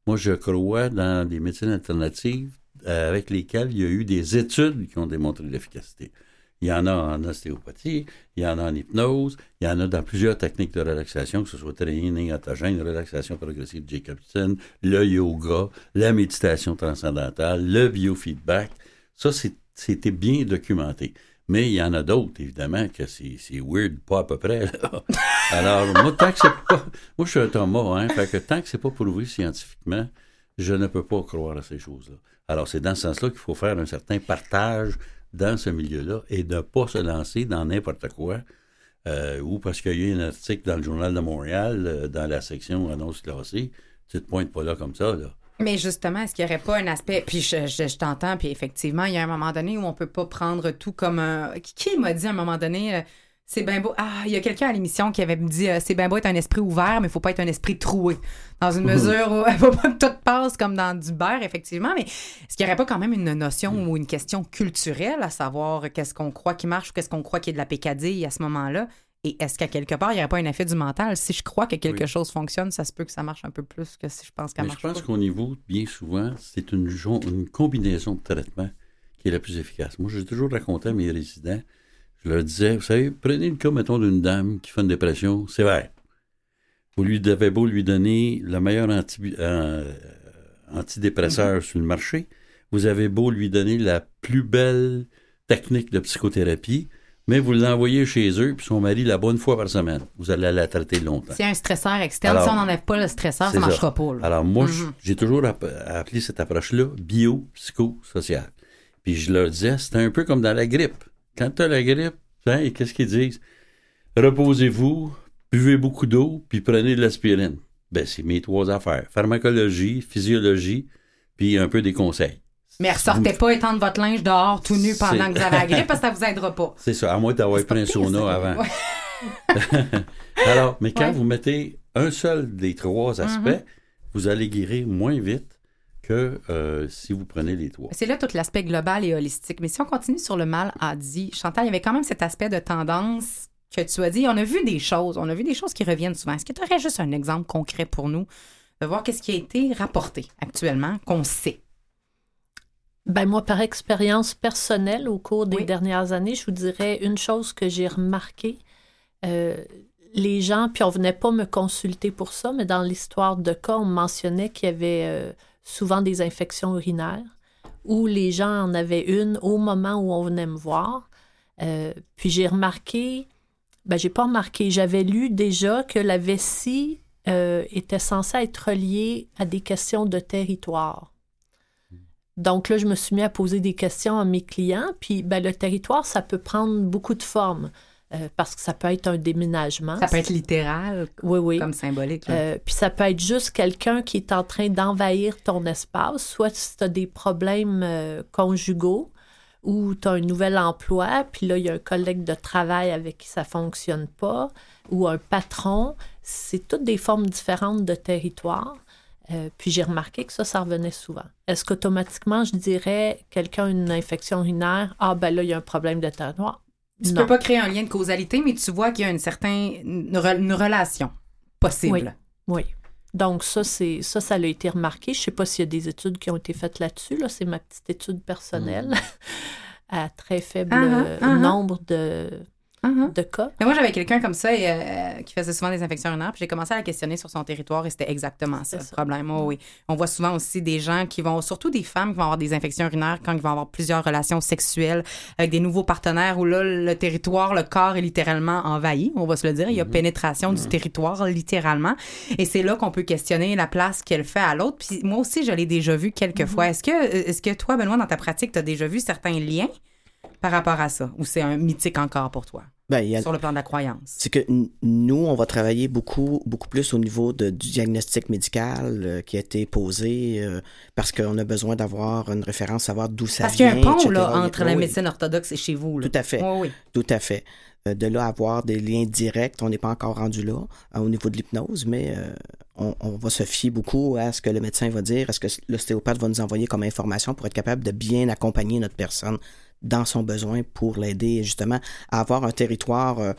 Moi, je crois dans des médecines alternatives euh, avec lesquelles il y a eu des études qui ont démontré l'efficacité. Il y en a en ostéopathie, il y en a en hypnose, il y en a dans plusieurs techniques de relaxation, que ce soit training autogène, relaxation progressive Jacobson, le yoga, la méditation transcendantale, le biofeedback. Ça, c'était bien documenté. Mais il y en a d'autres, évidemment, que c'est weird, pas à peu près. Alors, moi, tant que c'est pas. Moi, je suis un Thomas, hein. Fait que tant que c'est pas prouvé scientifiquement, je ne peux pas croire à ces choses-là. Alors, c'est dans ce sens-là qu'il faut faire un certain partage dans ce milieu-là et ne pas se lancer dans n'importe quoi. euh, ou parce qu'il y a eu un article dans le Journal de Montréal, euh, dans la section annonce classée, tu te pointes pas là comme ça, là. Mais justement, est-ce qu'il n'y aurait pas un aspect. Puis je, t'entends, puis effectivement, il y a un moment donné où on peut pas prendre tout comme un. Qui, m'a dit à un moment donné. C'est bien beau. Ah, il y a quelqu'un à l'émission qui avait dit euh, c'est bien beau être un esprit ouvert, mais il faut pas être un esprit troué. Dans une mesure où il faut pas que tout passe comme dans du beurre, effectivement. Mais est-ce qu'il n'y aurait pas quand même une notion ou une question culturelle à savoir qu'est-ce qu'on croit qui marche ou qu'est-ce qu'on croit qui est de la pécadille à ce moment-là? Et est-ce qu'à quelque part, il n'y aurait pas un effet du mental? Si je crois que quelque Oui. chose fonctionne, ça se peut que ça marche un peu plus que si je pense qu'elle Mais je marche pense qu'au niveau, bien souvent, c'est une, une combinaison de traitements qui est la plus efficace. Moi, j'ai toujours raconté à mes résidents, je leur disais, vous savez, prenez le cas, mettons, d'une dame qui fait une dépression sévère. Vous lui devez beau lui donner le meilleur anti- euh, antidépresseur sur le marché, vous avez beau lui donner la plus belle technique de psychothérapie, mais vous l'envoyez chez eux, puis son mari la bonne fois par semaine. Vous allez la traiter longtemps. A un stresseur externe, Alors, si on n'enlève pas le stresseur, ça c'est ne marchera pas. là. Alors, moi, Mhm. j- j'ai toujours app- appelé cette approche-là bio-psychosociale. Puis je leur disais, c'est un peu comme dans la grippe. Quand tu as la grippe, hein, qu'est-ce qu'ils disent? Reposez-vous, buvez beaucoup d'eau, puis prenez de l'aspirine. Ben, c'est mes trois affaires. Pharmacologie, physiologie, puis un peu des conseils. Mais ressortez pas étendre votre linge dehors tout nu pendant que vous avez la grippe parce que ça vous aidera pas. C'est ça, à moins d'avoir pris un sauna avant. Ouais. Alors, mais quand Ouais. vous mettez un seul des trois aspects, Mhm. vous allez guérir moins vite que euh, si vous prenez les trois. C'est là tout l'aspect global et holistique. Mais si on continue sur le mal à dit, Chantal, il y avait quand même cet aspect de tendance que tu as dit. On a vu des choses, on a vu des choses qui reviennent souvent. Est-ce que tu aurais juste un exemple concret pour nous de voir qu'est-ce qui a été rapporté actuellement, qu'on sait? Ben moi, par expérience personnelle, au cours des Oui. dernières années, je vous dirais une chose que j'ai remarquée. euh, les gens, puis on venait pas me consulter pour ça, mais dans l'histoire de cas, on mentionnait qu'il y avait euh, souvent des infections urinaires, où les gens en avaient une au moment où on venait me voir. Euh, puis j'ai remarqué, ben j'ai pas remarqué, j'avais lu déjà que la vessie euh, était censée être reliée à des questions de territoire. Donc là, je me suis mis à poser des questions à mes clients. Puis ben, le territoire, ça peut prendre beaucoup de formes euh, parce que ça peut être un déménagement. Ça peut être littéral Oui, oui. comme symbolique. Euh, puis ça peut être juste quelqu'un qui est en train d'envahir ton espace, soit si tu as des problèmes euh, conjugaux ou tu as un nouvel emploi, puis là, il y a un collègue de travail avec qui ça fonctionne pas, ou un patron. C'est toutes des formes différentes de territoire. Puis j'ai remarqué que ça, ça revenait souvent. Est-ce qu'automatiquement, je dirais, quelqu'un a une infection urinaire, ah ben là, il y a un problème de territoire? Tu non. peux pas créer un lien de causalité, mais tu vois qu'il y a une certaine une, re- une relation. possible. Oui. Donc, ça, c'est ça, ça a été remarqué. Je ne sais pas s'il y a des études qui ont été faites là-dessus. Là. C'est ma petite étude personnelle à très faible Uh-huh, uh-huh. nombre de, Uh-huh. de cas. Mais moi, j'avais quelqu'un comme ça et, euh, qui faisait souvent des infections urinaires, puis j'ai commencé à la questionner sur son territoire et c'était exactement ça, le problème. Oh, oui. On voit souvent aussi des gens qui vont, surtout des femmes qui vont avoir des infections urinaires quand ils vont avoir plusieurs relations sexuelles avec des nouveaux partenaires où là, le territoire, le corps est littéralement envahi, on va se le dire. Il y a pénétration du territoire, littéralement. Et c'est là qu'on peut questionner la place qu'elle fait à l'autre. Puis moi aussi, je l'ai déjà vu quelques fois. Est-ce que, est-ce que toi, Benoît, dans ta pratique, tu as déjà vu certains liens par rapport à ça? Ou c'est un mythique encore pour toi? Ben, il y a- sur le plan de la croyance. c'est que nous, on va travailler beaucoup, beaucoup plus au niveau de- du diagnostic médical euh, qui a été posé euh, parce qu'on a besoin d'avoir une référence, savoir d'où ça Parce qu'il y vient. a un pont là, Oui, entre la médecine orthodoxe et chez vous. là. Tout à fait. Oui, oui. Tout à fait. Euh, De là à avoir des liens directs, on n'est pas encore rendu là au niveau de l'hypnose, mais on, on va se fier beaucoup à ce que le médecin va dire, à ce que l'ostéopathe va nous envoyer comme information pour être capable de bien accompagner notre personne dans son besoin pour l'aider justement à avoir un territoire, euh,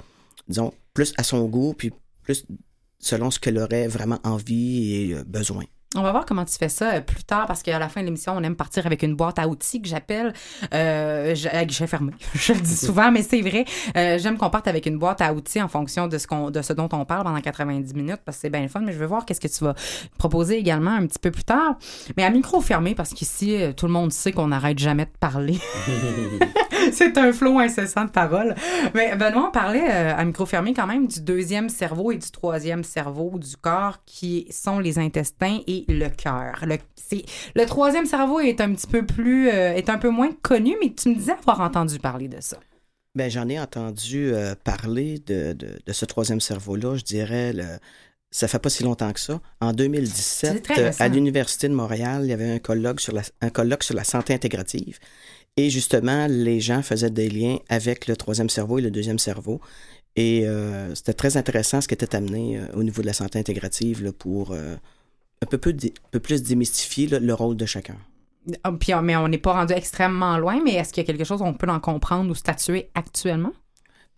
disons, plus à son goût, puis plus selon ce qu'elle aurait vraiment envie et euh, besoin. On va voir comment tu fais ça euh, plus tard parce qu'à la fin de l'émission, on aime partir avec une boîte à outils que j'appelle euh, à guichet fermé. Je le dis souvent, mais c'est vrai. Euh, J'aime qu'on parte avec une boîte à outils en fonction de ce, qu'on, de ce dont on parle pendant 90 minutes parce que c'est bien le fun, mais je veux voir qu'est-ce que tu vas proposer également un petit peu plus tard. Mais à micro fermé parce qu'ici, euh, tout le monde sait qu'on n'arrête jamais de parler. c'est un flot incessant de paroles. Mais Benoît, on parlait euh, à micro fermé quand même du deuxième cerveau et du troisième cerveau du corps qui sont les intestins et le cœur. Le, c'est- le troisième cerveau est un petit peu plus, euh, est un peu moins connu, mais tu me disais avoir entendu parler de ça. Ben, j'en ai entendu euh, parler de, de, de ce troisième cerveau-là, je dirais, le, ça fait pas si longtemps que ça. En C'est 2017, très euh, récent. à l'Université de Montréal, il y avait un colloque, sur la, un colloque sur la santé intégrative. Et justement, les gens faisaient des liens avec le troisième cerveau et le deuxième cerveau. Et euh, c'était très intéressant ce qui était amené euh, au niveau de la santé intégrative là, pour euh, un peu, plus démystifier là, le rôle de chacun. Ah, Puis, mais on n'est pas rendu extrêmement loin, mais est-ce qu'il y a quelque chose qu'on peut en comprendre ou statuer actuellement?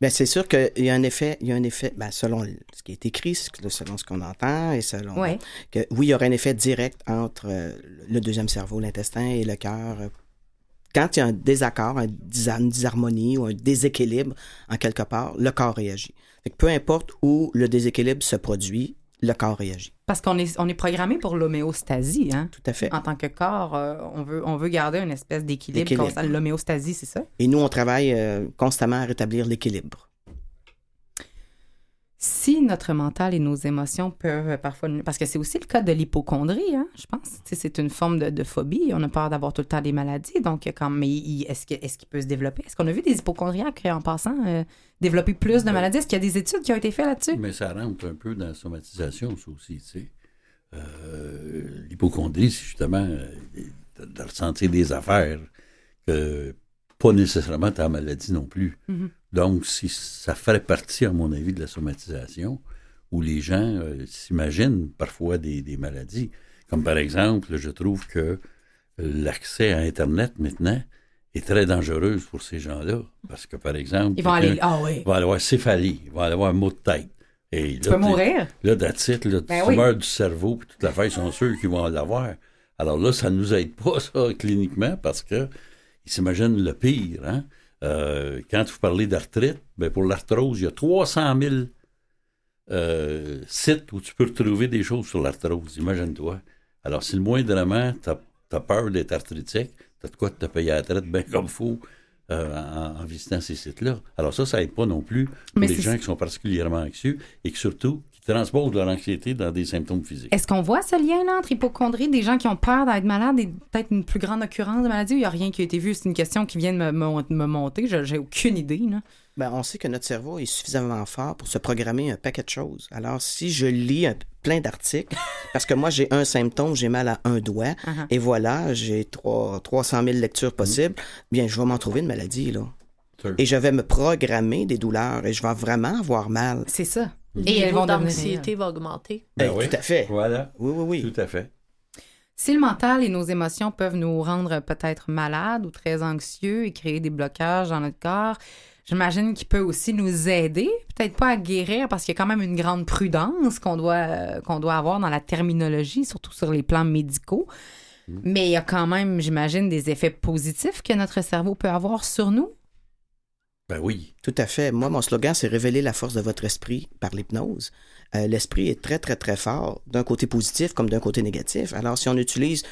Ben, c'est sûr qu'il y a un effet, il y a un effet, ben, selon ce qui est écrit, selon ce qu'on entend et selon. Ouais. que oui, il y aurait un effet direct entre euh, le deuxième cerveau, l'intestin et le cœur. Quand il y a un désaccord, un une disharmonie ou un déséquilibre en quelque part, le corps réagit. Fait que peu importe où le déséquilibre se produit, le corps réagit. Parce qu'on est, on est programmé pour l'homéostasie, hein? Tout à fait. En tant que corps, euh, on, veut, on veut garder une espèce d'équilibre. L'homéostasie, c'est ça? Et nous, on travaille euh, constamment à rétablir l'équilibre. Si notre mental et nos émotions peuvent parfois... Parce que c'est aussi le cas de l'hypochondrie, hein, je pense. C'est une forme de, de phobie. On a peur d'avoir tout le temps des maladies. Donc, quand, mais est-ce qu'il peut se développer? Est-ce qu'on a vu des hypochondriaques, en passant, euh, développer plus de maladies? Est-ce qu'il y a des études qui ont été faites là-dessus? Mais ça rentre un peu dans la somatisation, ça aussi, tu sais. Euh, L'hypochondrie, c'est justement euh, de, ressentir des affaires que pas nécessairement ta maladie non plus. Mhm. Donc, si ça ferait partie, à mon avis, de la somatisation, où les gens euh, s'imaginent parfois des, des maladies. Comme par exemple, je trouve que l'accès à Internet maintenant est très dangereux pour ces gens-là. Parce que, par exemple, Ils vont aller... Ah oui. va aller avoir céphalie, il va aller avoir un mot de tête. Et Tu peux mourir? Là, là, Ben tu oui. meurs du cerveau, puis toute l'affaire, ils sont sûrs qu'ils vont l'avoir. Alors là, ça ne nous aide pas, ça, cliniquement, parce que ils s'imaginent le pire. Hein? Euh, quand vous parlez d'arthrite, ben pour l'arthrose, il y a 300 000 euh, sites où tu peux retrouver des choses sur l'arthrose, imagine-toi. Alors, si le moindrement, tu as, peur d'être arthritique, tu as de quoi te payer la traite bien comme faut euh, en, en visitant ces sites-là. Alors ça, ça n'aide pas non plus pour Mais les gens qui sont particulièrement anxieux et qui surtout qui transposent leur anxiété dans des symptômes physiques. Est-ce qu'on voit ce lien-là entre hypochondrie, des gens qui ont peur d'être malades et peut-être une plus grande occurrence de maladie? ou Il n'y a rien qui a été vu? C'est une question qui vient de me, me- me monter. Je- J'ai aucune idée. Là. Ben, on sait que notre cerveau est suffisamment fort pour se programmer un paquet de choses. Alors, si je lis un- plein d'articles, parce que moi, j'ai un symptôme, j'ai mal à un doigt, Uh-huh. et voilà, j'ai trois- 300 000 lectures possibles, bien, je vais m'en trouver une maladie, là. Et je vais me programmer des douleurs, et je vais vraiment avoir mal. C'est ça. Et elles niveau vont d'anxiété va augmenter. Ben Ben, oui. Tout à fait. Voilà, Oui, oui, oui. tout à fait. Si le mental et nos émotions peuvent nous rendre peut-être malades ou très anxieux et créer des blocages dans notre corps, J'imagine qu'il peut aussi nous aider, peut-être pas à guérir, parce qu'il y a quand même une grande prudence qu'on doit, euh, qu'on doit avoir dans la terminologie, surtout sur les plans médicaux. Mais il y a quand même, j'imagine, des effets positifs que notre cerveau peut avoir sur nous. Ben oui. Tout à fait. Moi, mon slogan, c'est révéler la force de votre esprit par l'hypnose. Euh, L'esprit est très, très, très fort, d'un côté positif comme d'un côté négatif. Alors, si on utilise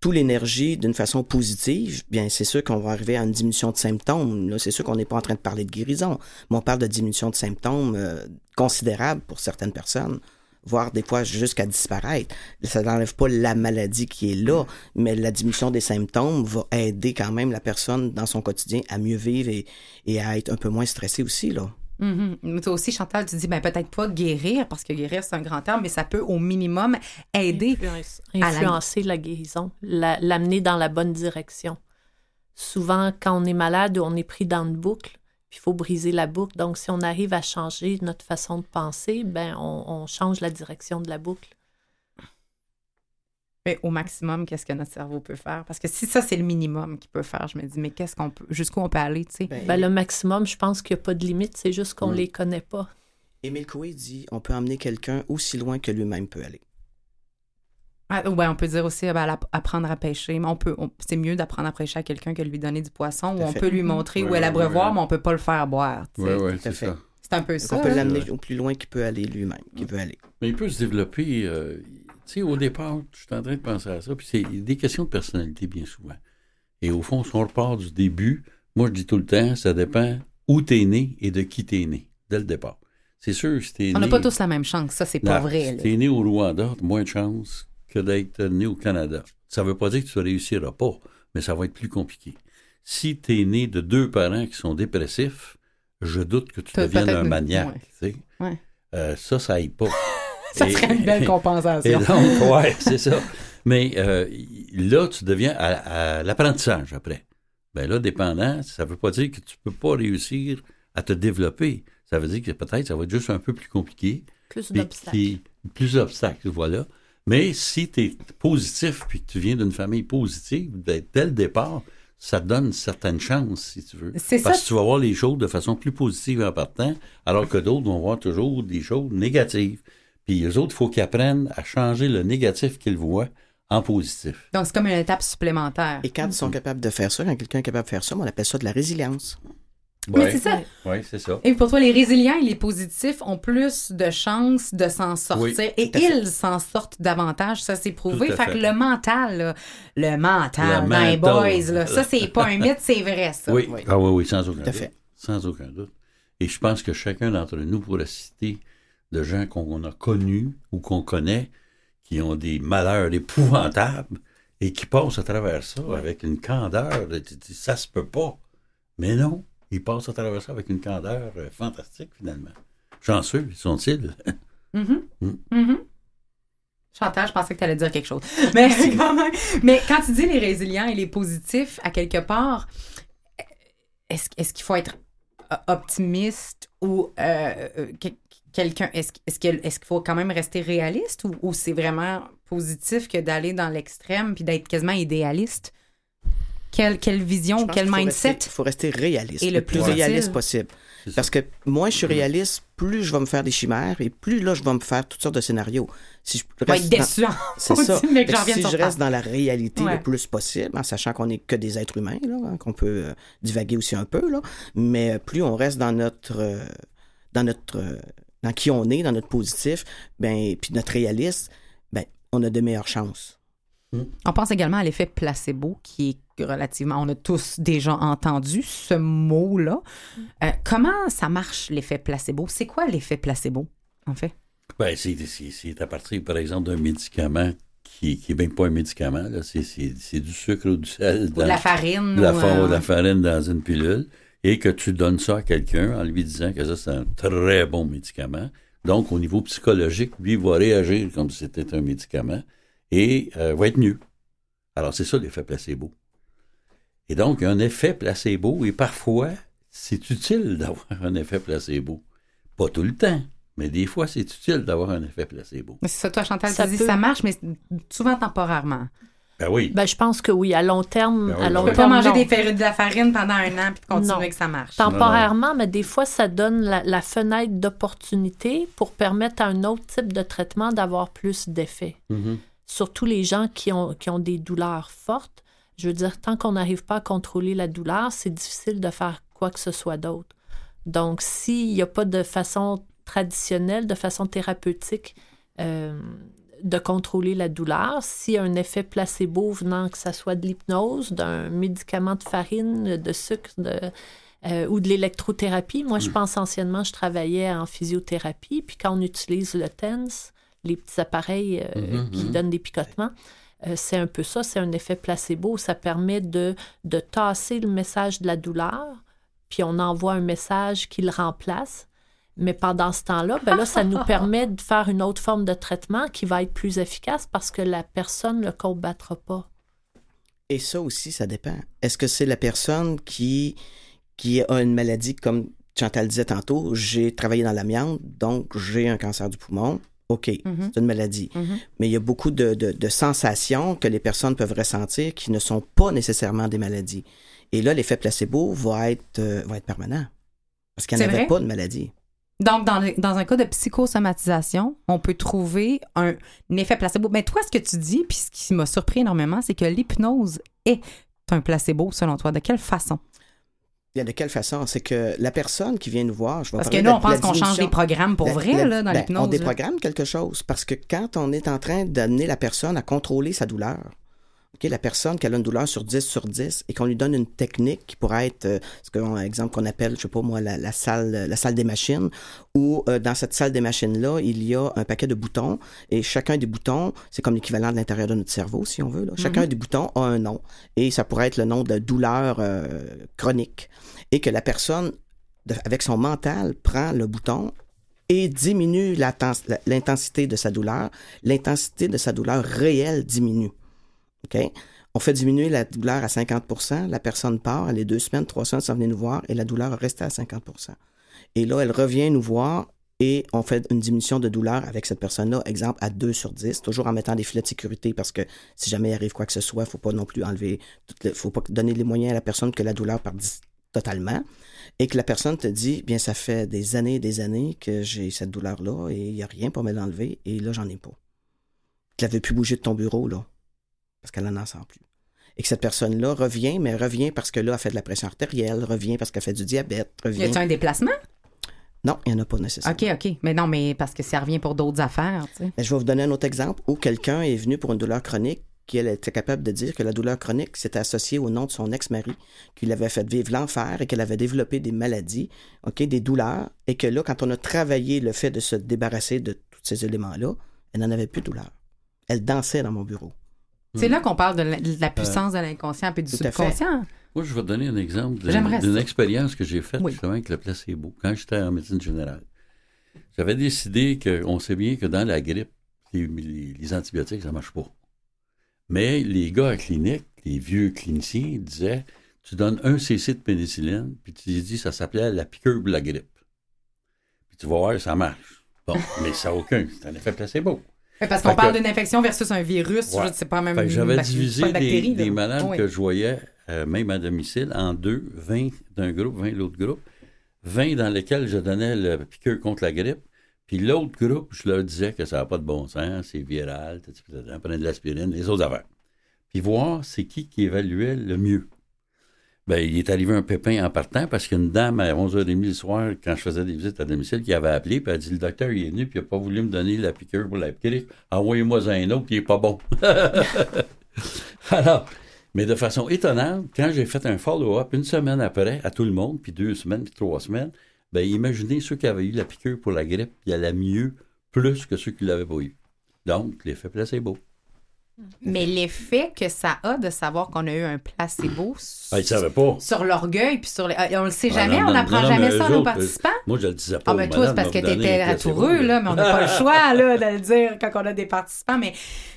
toute l'énergie d'une façon positive, bien, c'est sûr qu'on va arriver à une diminution de symptômes. Là, c'est sûr qu'on n'est pas en train de parler de guérison, mais on parle de diminution de symptômes euh, considérable pour certaines personnes voire des fois jusqu'à disparaître. Ça n'enlève pas la maladie qui est là, mais la diminution des symptômes va aider quand même la personne dans son quotidien à mieux vivre et, et à être un peu moins stressée aussi, là. Mhm. Mais toi aussi, Chantal, tu dis ben, peut-être pas guérir, parce que guérir, c'est un grand terme, mais ça peut au minimum aider. Influencer, à la- influencer la... guérison, la- l'amener dans la bonne direction. Souvent, quand on est malade, on est pris dans une boucle, puis il faut briser la boucle. Donc, si on arrive à changer notre façon de penser, ben on, on change la direction de la boucle. Mais au maximum, qu'est-ce que notre cerveau peut faire? Parce que si ça, c'est le minimum qu'il peut faire, je me dis, mais qu'est-ce qu'on peut, jusqu'où on peut aller, tu sais? Ben, Ben, le maximum, je pense qu'il n'y a pas de limite, c'est juste qu'on Mm. les connaît pas. Émile Coué dit on peut emmener quelqu'un aussi loin que lui-même peut aller. Ah, ouais, on peut dire aussi ben, la- apprendre à pêcher, mais on peut, on- c'est mieux d'apprendre à pêcher à quelqu'un que de lui donner du poisson, ou on fait. peut lui montrer Ouais, où est ouais, l'abreuvoir, ouais. mais on peut pas le faire boire. Oui, c'est ça. C'est un peu Donc, ça. on peut l'amener au plus loin qu'il peut aller lui-même, qu'il veut aller. Mais il peut se développer. euh, tu sais, au départ, je suis en train de penser à ça, puis c'est des questions de personnalité bien souvent. Et au fond, si on repart du début, moi je dis tout le temps, ça dépend où t'es né et de qui t'es né, dès le départ. C'est sûr, si t'es On né. n'a pas tous la même chance, ça, c'est pas vrai. Si là. t'es né au Rwanda, t'as moins de chances que d'être né au Canada. Ça veut pas dire que tu ne réussiras pas, mais ça va être plus compliqué. Si t'es né de deux parents qui sont dépressifs, je doute que tu deviennes un maniaque. ouais. tu sais. Ouais. Euh, ça, ça aille pas. Ça Et- serait une belle Et compensation. donc, ouais, c'est ça. Mais euh, là, tu deviens à, à l'apprentissage après. Ben là, dépendant, ça veut pas dire que tu peux pas réussir à te développer. Ça veut dire que peut-être ça va être juste un peu plus compliqué. Plus d'obstacles. Plus d'obstacles, voilà. Mais si tu es positif puis que tu viens d'une famille positive, ben, dès le départ, ça te donne une certaine chance, si tu veux. C'est Parce ça. que tu vas voir les choses de façon plus positive en partant, alors que d'autres vont voir toujours des choses négatives. Puis les autres, il faut qu'ils apprennent à changer le négatif qu'ils voient en positif. Donc, c'est comme une étape supplémentaire. Et quand ils sont capables de faire ça, quand quelqu'un est capable de faire ça, on appelle ça de la résilience. Mais c'est ça. Oui, c'est ça. Et pour toi, les résilients et les positifs ont plus de chances de s'en sortir Oui, et ils s'en sortent davantage, ça c'est prouvé. Fait, que le mental, là, le mental Le boys, là, ça c'est pas un mythe, c'est vrai ça. Oui. Oui. Ah oui, oui, sans aucun Tout doute. fait. Sans aucun doute. Et je pense que chacun d'entre nous pourrait citer de gens qu'on a connus ou qu'on connaît qui ont des malheurs épouvantables et qui passent à travers ça avec une candeur. de- tu dis, Ça se peut pas. Mais non, ils passent à travers ça avec une candeur euh, fantastique finalement. Chanceux, sont-ils? Mhm. Mm. Mhm. Chantal, je pensais que tu allais dire quelque chose. Mais quand même. Mais quand tu dis les résilients et les positifs, à quelque part, est-ce qu'il faut être optimiste ou euh, euh, que- quelqu'un. Est-ce qu'il faut quand même rester réaliste ou, ou c'est vraiment positif que d'aller dans l'extrême puis d'être quasiment idéaliste? Quelle, quelle vision, quel mindset? rester- Il faut rester réaliste. Et le le plus réaliste possible. Parce que moins je suis réaliste, plus je vais me faire des chimères et plus là, je vais me faire toutes sortes de scénarios. Si je va reste être dans- déçu. C'est ça. mais que si sur je reste dans la réalité Ouais. le plus possible, en sachant qu'on n'est que des êtres humains, là, hein, qu'on peut euh, divaguer aussi un peu, là, mais euh, plus on reste dans notre, euh, dans notre, euh, dans qui on est, dans notre positif, ben, puis notre réaliste, ben, on a de meilleures chances. On pense également à l'effet placebo, qui est relativement. On a tous déjà entendu ce mot-là. Euh, comment ça marche, l'effet placebo? C'est quoi l'effet placebo, en fait? Ben, c'est, à partir, par exemple, d'un médicament qui n'est même pas un médicament. C'est, du sucre ou du sel. Ou de dans- la farine? de la, ou, fa- euh, de la farine dans une pilule et que tu donnes ça à quelqu'un en lui disant que ça, c'est un très bon médicament. Donc, au niveau psychologique, lui va réagir comme si c'était un médicament et euh, va être mieux. Alors, c'est ça l'effet placebo. Et donc, il y a un effet placebo et parfois, c'est utile d'avoir un effet placebo. Pas tout le temps, mais des fois, c'est utile d'avoir un effet placebo. Mais C'est ça, toi, Chantal, Ça tu dis peut- ça marche, mais souvent temporairement. Ben oui. Ben, je pense que oui, à long terme. Ben oui, à ben oui. Pas manger non. des farines- de la farine pendant un an puis continuer Non. que ça marche. Temporairement, mais des fois, ça donne la, la fenêtre d'opportunité pour permettre à un autre type de traitement d'avoir plus d'effet. Mhm. Surtout les gens qui ont, qui ont des douleurs fortes. Je veux dire, tant qu'on n'arrive pas à contrôler la douleur, c'est difficile de faire quoi que ce soit d'autre. Donc, s'il n'y a pas de façon traditionnelle, de façon thérapeutique, euh, de contrôler la douleur, s'il y a un effet placebo venant que ça soit de l'hypnose, d'un médicament de farine, de sucre, de, euh, ou de l'électrothérapie. Moi, je pense anciennement, je travaillais en physiothérapie, puis quand on utilise le TENS, les petits appareils euh, Mhm, qui mhm. donnent des picotements, c'est un peu ça, c'est un effet placebo. Ça permet de, de tasser le message de la douleur, puis on envoie un message qui le remplace. Mais pendant ce temps-là, ben là, ça nous permet de faire une autre forme de traitement qui va être plus efficace parce que la personne ne le combattra pas. Et ça aussi, ça dépend. Est-ce que c'est la personne qui, qui a une maladie, comme Chantal disait tantôt, j'ai travaillé dans l'amiante, donc j'ai un cancer du poumon. OK, Mhm. c'est une maladie. Mhm. Mais il y a beaucoup de, de- de sensations que les personnes peuvent ressentir qui ne sont pas nécessairement des maladies. Et là, l'effet placebo va être, euh, va être permanent. Parce qu'il n'y avait pas de maladie. Donc, dans, dans un cas de psychosomatisation, on peut trouver un, un effet placebo. Mais toi, ce que tu dis, puis ce qui m'a surpris énormément, c'est que l'hypnose est un placebo, selon toi. De quelle façon? Bien, de quelle façon? C'est que la personne qui vient nous voir, je vais Parce que là, de on pense qu'on change des programmes pour La- vrai, la- là, dans ben, l'hypnose. On déprogramme quelque chose parce que quand on est en train d'amener la personne à contrôler sa douleur, la personne qui a une douleur sur 10 sur 10 et qu'on lui donne une technique qui pourrait être, euh, ce qu'on, exemple qu'on appelle, je sais pas moi, la, la salle, la salle des machines, où euh, dans cette salle des machines-là, il y a un paquet de boutons et chacun des boutons, c'est comme l'équivalent de l'intérieur de notre cerveau, si on veut. Là. Chacun des boutons a un nom et ça pourrait être le nom de douleur euh, chronique et que la personne, avec son mental, prend le bouton et diminue l'intensité de sa douleur. L'intensité de sa douleur réelle diminue. OK? On fait diminuer la douleur à 50% la personne part, elle est deux semaines, trois semaines sans venir nous voir et la douleur reste à 50% Et là, elle revient nous voir et on fait une diminution de douleur avec cette personne-là, exemple à 2 sur 10, toujours en mettant des filets de sécurité parce que si jamais il arrive quoi que ce soit, il ne faut pas non plus enlever, il faut pas donner les moyens à la personne que la douleur parte totalement et que la personne te dit, bien, ça fait des années et des années que j'ai cette douleur-là et il n'y a rien pour me l'enlever et là, j'en ai pas. Tu l'avais plus bougé de ton bureau, là, parce qu'elle n'en sent plus. Et que cette personne-là revient, mais revient parce que là, elle fait de la pression artérielle, revient parce qu'elle fait du diabète, Y revient. a-t-il un déplacement? Non, il n'y en a pas nécessairement. OK, OK. Mais non, mais parce que ça revient pour d'autres affaires, tu sais. Ben, Je vais vous donner un autre exemple où quelqu'un est venu pour une douleur chronique, qui elle était capable de dire que la douleur chronique s'était associée au nom de son ex-mari, qui l'avait fait vivre l'enfer et qu'elle avait développé des maladies, ok, des douleurs, et que là, quand on a travaillé le fait de se débarrasser de tous ces éléments-là, elle n'en avait plus de douleur. Elle dansait dans mon bureau. C'est là qu'on parle de la, de la puissance de l'inconscient et du subconscient. Moi, je vais te donner un exemple d'une expérience que j'ai faite Oui. justement avec le placebo, quand j'étais en médecine générale. J'avais décidé qu'on sait bien que dans la grippe, les, antibiotiques, ça ne marche pas. Mais les gars à clinique, les vieux cliniciens, disaient tu donnes un cc de pénicilline, puis tu dis ça s'appelait la piqûre de la grippe. Puis tu vas voir, ça marche. Bon, mais ça n'a aucun. C'est un effet placebo. Parce qu'on parle que- d'une infection versus un virus, Ouais. sais pas même j'avais divisé des, malades Oui. que je voyais, euh, même à domicile, en deux, 20 d'un groupe, 20 de l'autre groupe. 20 dans lesquels je donnais le piqûre contre la grippe. Puis l'autre groupe, je leur disais que ça n'a pas de bon sens, c'est viral, tati, prenez de l'aspirine, les autres affaires. Puis voir c'est qui qui évaluait le mieux. Ben, il est arrivé un pépin en partant parce qu'une dame à 11h30 le soir, quand je faisais des visites à domicile, qui avait appelé, puis a dit Le docteur, il est venu, puis il n'a pas voulu me donner la piqûre pour la grippe. Envoyez-moi un autre, il n'est pas bon. Alors, mais de façon étonnante, quand j'ai fait un follow-up une semaine après à tout le monde, puis deux semaines, puis trois semaines, ben imaginez ceux qui avaient eu la piqûre pour la grippe, il allait mieux plus que ceux qui ne l'avaient pas eu. Donc, l'effet placebo. Mais l'effet que ça a de savoir qu'on a eu un placebo Ah, ils ne savaient pas. sur l'orgueil, puis sur les... ah, On le sait Ah, jamais, non, on n'apprend jamais mais ça à nos autres, participants. Moi, je le disais pas. Ah, ben toi, c'est parce que me donner t'étais un placebo, atoureux, là, mais on n'a pas le choix, là, de le dire quand on a des participants. Mais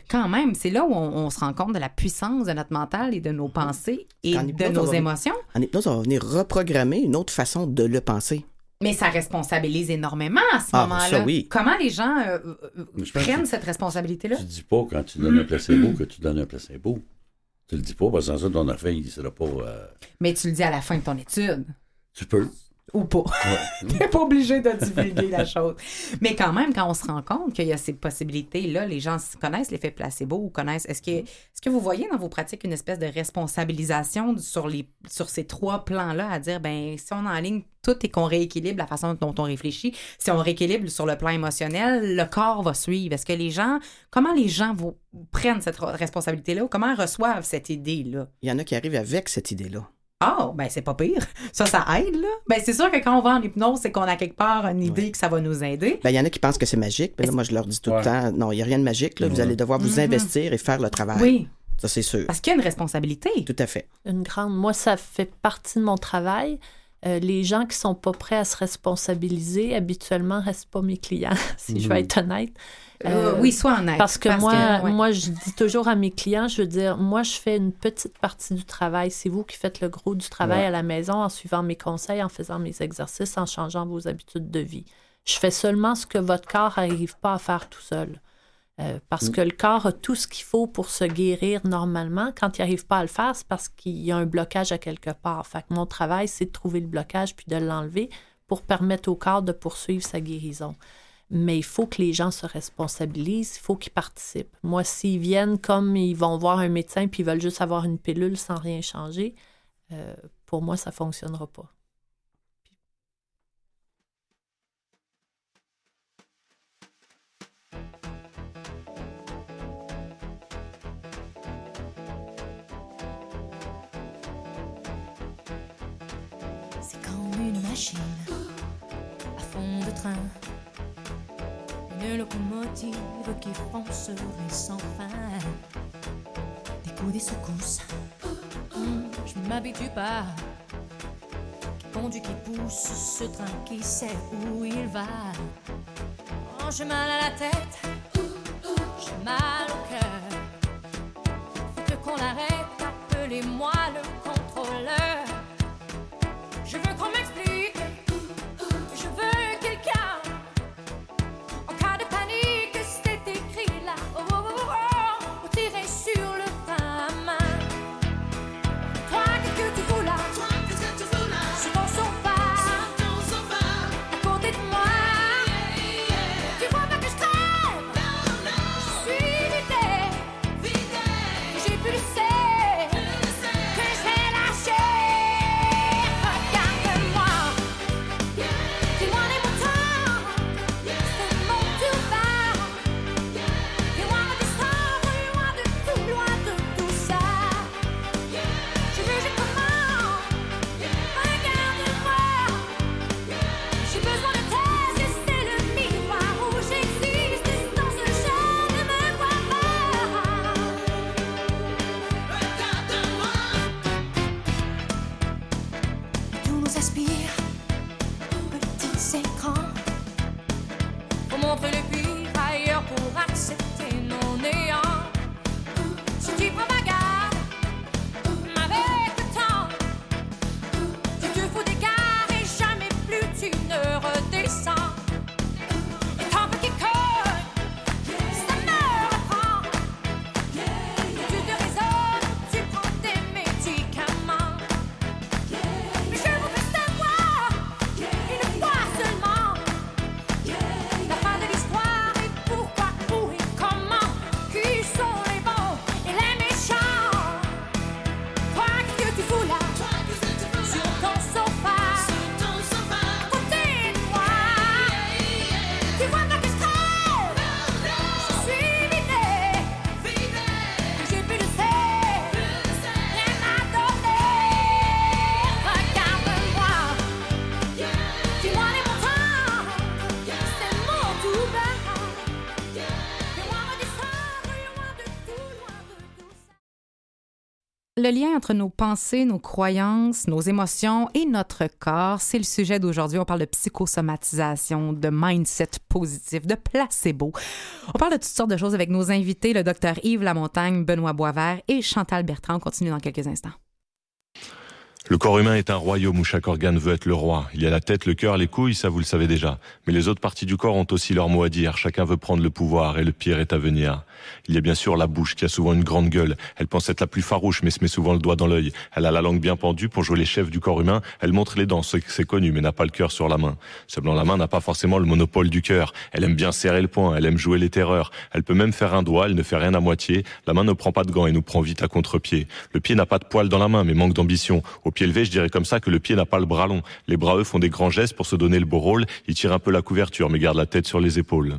quand même, c'est là où on, on se rend compte de la puissance de notre mental et de nos pensées et En de hypnose, nos émotions. En hypnose, on va venir reprogrammer une autre façon de le penser. Mais ça responsabilise énormément à ce Ah, moment-là. oui. Comment les gens euh, euh, prennent que- cette responsabilité-là? Tu dis pas quand tu donnes un placebo que tu donnes un placebo. Tu le dis pas parce que sans ça, ton affaire, il sera pas. euh, Mais tu le dis à la fin de ton étude. Tu peux. Ou pas. Ouais. T'es pas obligé de divulguer la chose. Mais quand même, quand on se rend compte qu'il y a ces possibilités-là, les gens connaissent l'effet placebo ou connaissent. Est-ce que, est-ce que vous voyez dans vos pratiques une espèce de responsabilisation sur, les, sur ces trois plans-là à dire, ben, si on enligne tout et qu'on rééquilibre la façon dont on réfléchit, si on rééquilibre sur le plan émotionnel, le corps va suivre. Est-ce que les gens, comment les gens vous prennent cette responsabilité-là ou comment reçoivent cette idée-là? Il y en a qui arrivent avec cette idée-là. Ah, ben c'est pas pire. Ça, ça aide, là. Ben c'est sûr que quand on va en hypnose, c'est qu'on a quelque part une idée que ça va nous aider. Ben, il y en a qui pensent que c'est magique. Mais là, moi, je leur dis tout Ouais. le temps, non, il n'y a rien de magique. Là. Vous Ouais. allez devoir vous Mhm. investir et faire le travail. Oui, Ça, c'est sûr. parce qu'il y a une responsabilité. Tout à fait. Une grande. Moi, ça fait partie de mon travail. Euh, les gens qui sont pas prêts à se responsabiliser, habituellement, restent pas mes clients, si je vais être honnête. Euh, oui, soit honnête. Parce que moi, ouais. moi, je dis toujours à mes clients, je veux dire, moi, je fais une petite partie du travail. C'est vous qui faites le gros du travail Ouais. à la maison en suivant mes conseils, en faisant mes exercices, en changeant vos habitudes de vie. Je fais seulement ce que votre corps n'arrive pas à faire tout seul. Euh, parce Mm. que le corps a tout ce qu'il faut pour se guérir normalement. Quand il n'arrive pas à le faire, c'est parce qu'il y a un blocage à quelque part. Fait que mon travail, c'est de trouver le blocage puis de l'enlever pour permettre au corps de poursuivre sa guérison. Mais il faut que les gens se responsabilisent, il faut qu'ils participent. Moi, s'ils viennent comme ils vont voir un médecin puis ils veulent juste avoir une pilule sans rien changer, euh, pour moi, ça ne fonctionnera pas. À fond de train. Une locomotive qui foncerait sans fin. Des coups, des secousses. Hum, je m'habitue pas. Qui conduit, qui pousse ce train qui sait où il va. Oh, j'ai mal à la tête. J'ai mal au cœur. Faut que qu'on l'arrête. Appelez-moi le contrôleur. Je veux qu'on m'explique. Le lien entre nos pensées, nos croyances, nos émotions et notre corps, c'est le sujet d'aujourd'hui. On parle de psychosomatisation, de mindset positif, de placebo. On parle de toutes sortes de choses avec nos invités, le docteur Yves Lamontagne, Benoît Boisvert et Chantal Bertrand. On continue dans quelques instants. Le corps humain est un royaume où chaque organe veut être le roi. Il y a la tête, le cœur, les couilles, ça vous le savez déjà. Mais les autres parties du corps ont aussi leur mot à dire. Chacun veut prendre le pouvoir et le pire est à venir. Il y a bien sûr la bouche qui a souvent une grande gueule. Elle pense être la plus farouche mais se met souvent le doigt dans l'œil. Elle a la langue bien pendue pour jouer les chefs du corps humain. Elle montre les dents, c'est connu, mais n'a pas le cœur sur la main. Seulement la main n'a pas forcément le monopole du cœur. Elle aime bien serrer le poing, elle aime jouer les terreurs. Elle peut même faire un doigt, elle ne fait rien à moitié. La main ne prend pas de gants et nous prend vite à contre-pied. Le pied n'a pas de poil dans la main mais manque d'ambition. Au pied levé, je dirais comme ça que le pied n'a pas le bras long. Les bras eux font des grands gestes pour se donner le beau rôle. Ils tirent un peu la couverture, mais gardent la tête sur les épaules.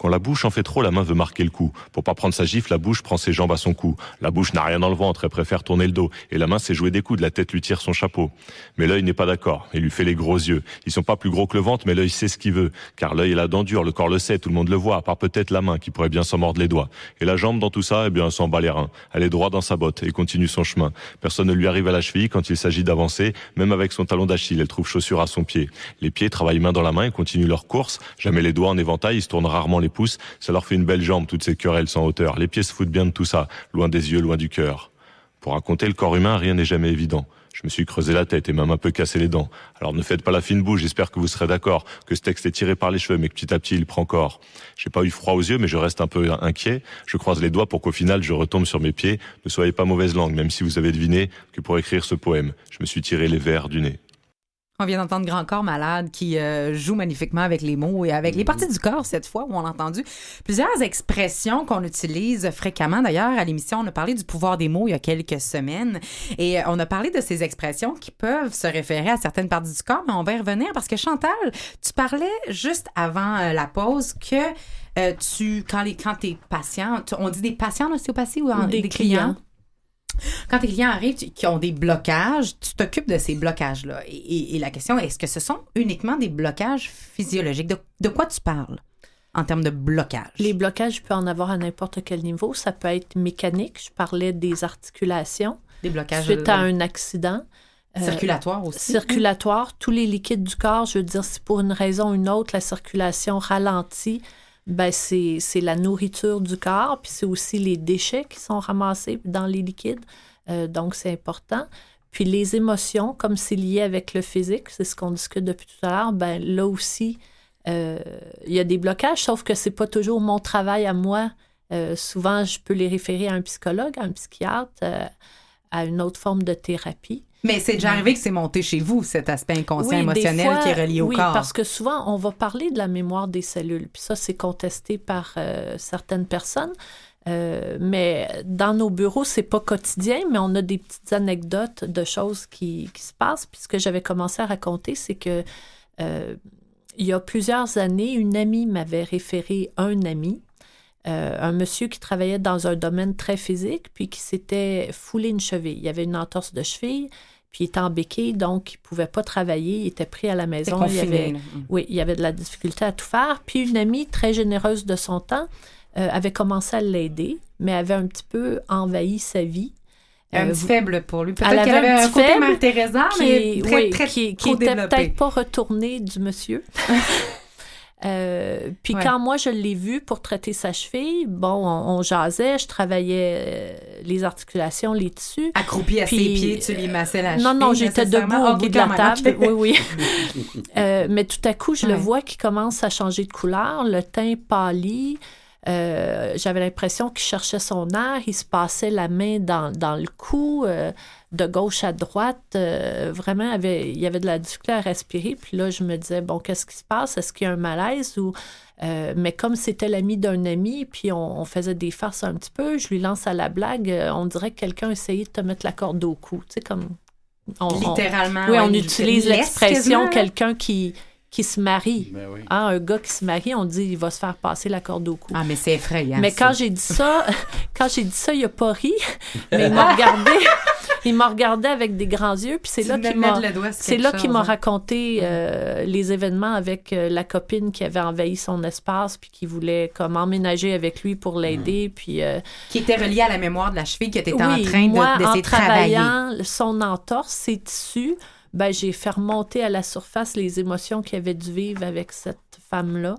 Quand la bouche en fait trop, la main veut marquer le coup. Pour pas prendre sa gifle, la bouche prend ses jambes à son cou. La bouche n'a rien dans le ventre, elle préfère tourner le dos. Et la main sait jouer des coups, de la tête lui tire son chapeau. Mais l'œil n'est pas d'accord. Il lui fait les gros yeux. Ils sont pas plus gros que le ventre, mais l'œil sait ce qu'il veut. Car l'œil est la dent dure, le corps le sait, tout le monde le voit, à part peut-être la main qui pourrait bien s'en mordre les doigts. Et la jambe dans tout ça, eh bien, s'en bat les reins. Elle est droit dans sa botte et continue son chemin. Personne ne lui arrive à la cheville quand il s'agit d'avancer. Même avec son talon d'Achille, elle trouve chaussure à son pied. Les pieds travaillent main dans la main et continuent leur course. Jamais les doigts en éventail, ils se tournent rarement les Ça leur fait une belle jambe, toutes ces querelles sans hauteur. Les pieds se foutent bien de tout ça, loin des yeux, loin du cœur. Pour raconter le corps humain, rien n'est jamais évident. Je me suis creusé la tête et même un peu cassé les dents. Alors ne faites pas la fine bouche, j'espère que vous serez d'accord, que ce texte est tiré par les cheveux, mais que petit à petit il prend corps. J'ai pas eu froid aux yeux, mais je reste un peu inquiet. Je croise les doigts pour qu'au final je retombe sur mes pieds. Ne soyez pas mauvaise langue, même si vous avez deviné que pour écrire ce poème, je me suis tiré les vers du nez. On vient d'entendre Grand Corps Malade qui euh, joue magnifiquement avec les mots et avec les parties du corps cette fois où on a entendu plusieurs expressions qu'on utilise fréquemment. D'ailleurs, à l'émission, on a parlé du pouvoir des mots il y a quelques semaines et euh, on a parlé de ces expressions qui peuvent se référer à certaines parties du corps, mais on va y revenir parce que Chantal, tu parlais juste avant euh, la pause que tu, quand, les, quand t'es patient, on dit des patients en ostéopathie ou, des, clients quand tes clients arrivent qui ont des blocages, tu t'occupes de ces blocages-là. Et, la question est, est-ce que ce sont uniquement des blocages physiologiques? De, quoi tu parles en termes de blocage? Les blocages, je peux en avoir à n'importe quel niveau. Ça peut être mécanique. Je parlais des articulations. Des blocages. Suite à un accident. Euh, circulatoire aussi. Circulatoire. Tous les liquides du corps, je veux dire, si pour une raison ou une autre, la circulation ralentit, ben c'est, la nourriture du corps, puis c'est aussi les déchets qui sont ramassés dans les liquides. Euh, donc, c'est important. Puis les émotions, comme c'est lié avec le physique, c'est ce qu'on discute depuis tout à l'heure, ben là aussi, euh, il y a des blocages, sauf que c'est pas toujours mon travail à moi. Euh, souvent, je peux les référer à un psychologue, à un psychiatre, à une autre forme de thérapie. Mais c'est déjà arrivé que c'est monté chez vous, cet aspect inconscient émotionnel qui est relié au oui, corps. parce que souvent, on va parler de la mémoire des cellules, puis ça, c'est contesté par euh, certaines personnes. Euh, mais dans nos bureaux, c'est pas quotidien, mais on a des petites anecdotes de choses qui, qui se passent. Puis ce que j'avais commencé à raconter, c'est que euh, il y a plusieurs années, une amie m'avait référé un ami euh, un monsieur qui travaillait dans un domaine très physique, puis qui s'était foulé une cheville. Il y avait une entorse de cheville, puis il était en béquille, donc il ne pouvait pas travailler, il était pris à la maison. Il avait, mm. oui, il y avait de la difficulté à tout faire. Puis une amie très généreuse de son temps euh, avait commencé à l'aider, mais avait un petit peu envahi sa vie. Un euh, petit faible pour lui. Peut-être qu'elle avait un, côté Mère Teresa, mais très, oui, très, qui, qui était peut-être pas retourné du monsieur. Euh, puis quand moi je l'ai vu pour traiter sa cheville, bon, on, jasait, je travaillais euh, les articulations, les tissus. Accroupi à ses pieds, tu lui massais la cheville. Non, non, j'étais debout au bout de la table. Oui, oui. euh, mais tout à coup, je le vois qui commence à changer de couleur, le teint pâlit. Euh, j'avais l'impression qu'il cherchait son air, il se passait la main dans, dans le cou de gauche à droite, euh, vraiment, avait, il y avait de la difficulté à respirer. Puis là, je me disais, bon, qu'est-ce qui se passe? Est-ce qu'il y a un malaise? Ou, euh, mais comme c'était l'ami d'un ami, puis on, faisait des farces un petit peu, je lui lance à la blague, euh, on dirait que quelqu'un essayait de te mettre la corde au cou. Tu sais, comme. Littéralement. oui, on utilise l'expression quelqu'un qui qui se marie. Ben hein, un gars qui se marie, on dit il va se faire passer la corde au cou. Ah, mais c'est effrayant. Mais quand j'ai dit ça, quand j'ai dit ça, il a pas ri, mais il m'a regardé. il m'a regardé avec des grands yeux, puis c'est là qu'il m'a, c'est là qu'il m'a raconté euh, les événements avec euh, la copine qui avait envahi son espace, puis qui voulait comme emménager avec lui pour l'aider, mm. puis euh, qui était relié à la mémoire de la cheville que tu étais en train de, d'essayer de travailler. son entorse, ses tissus ben, j'ai fait remonter à la surface les émotions qu'il avait dû vivre avec cette femme-là.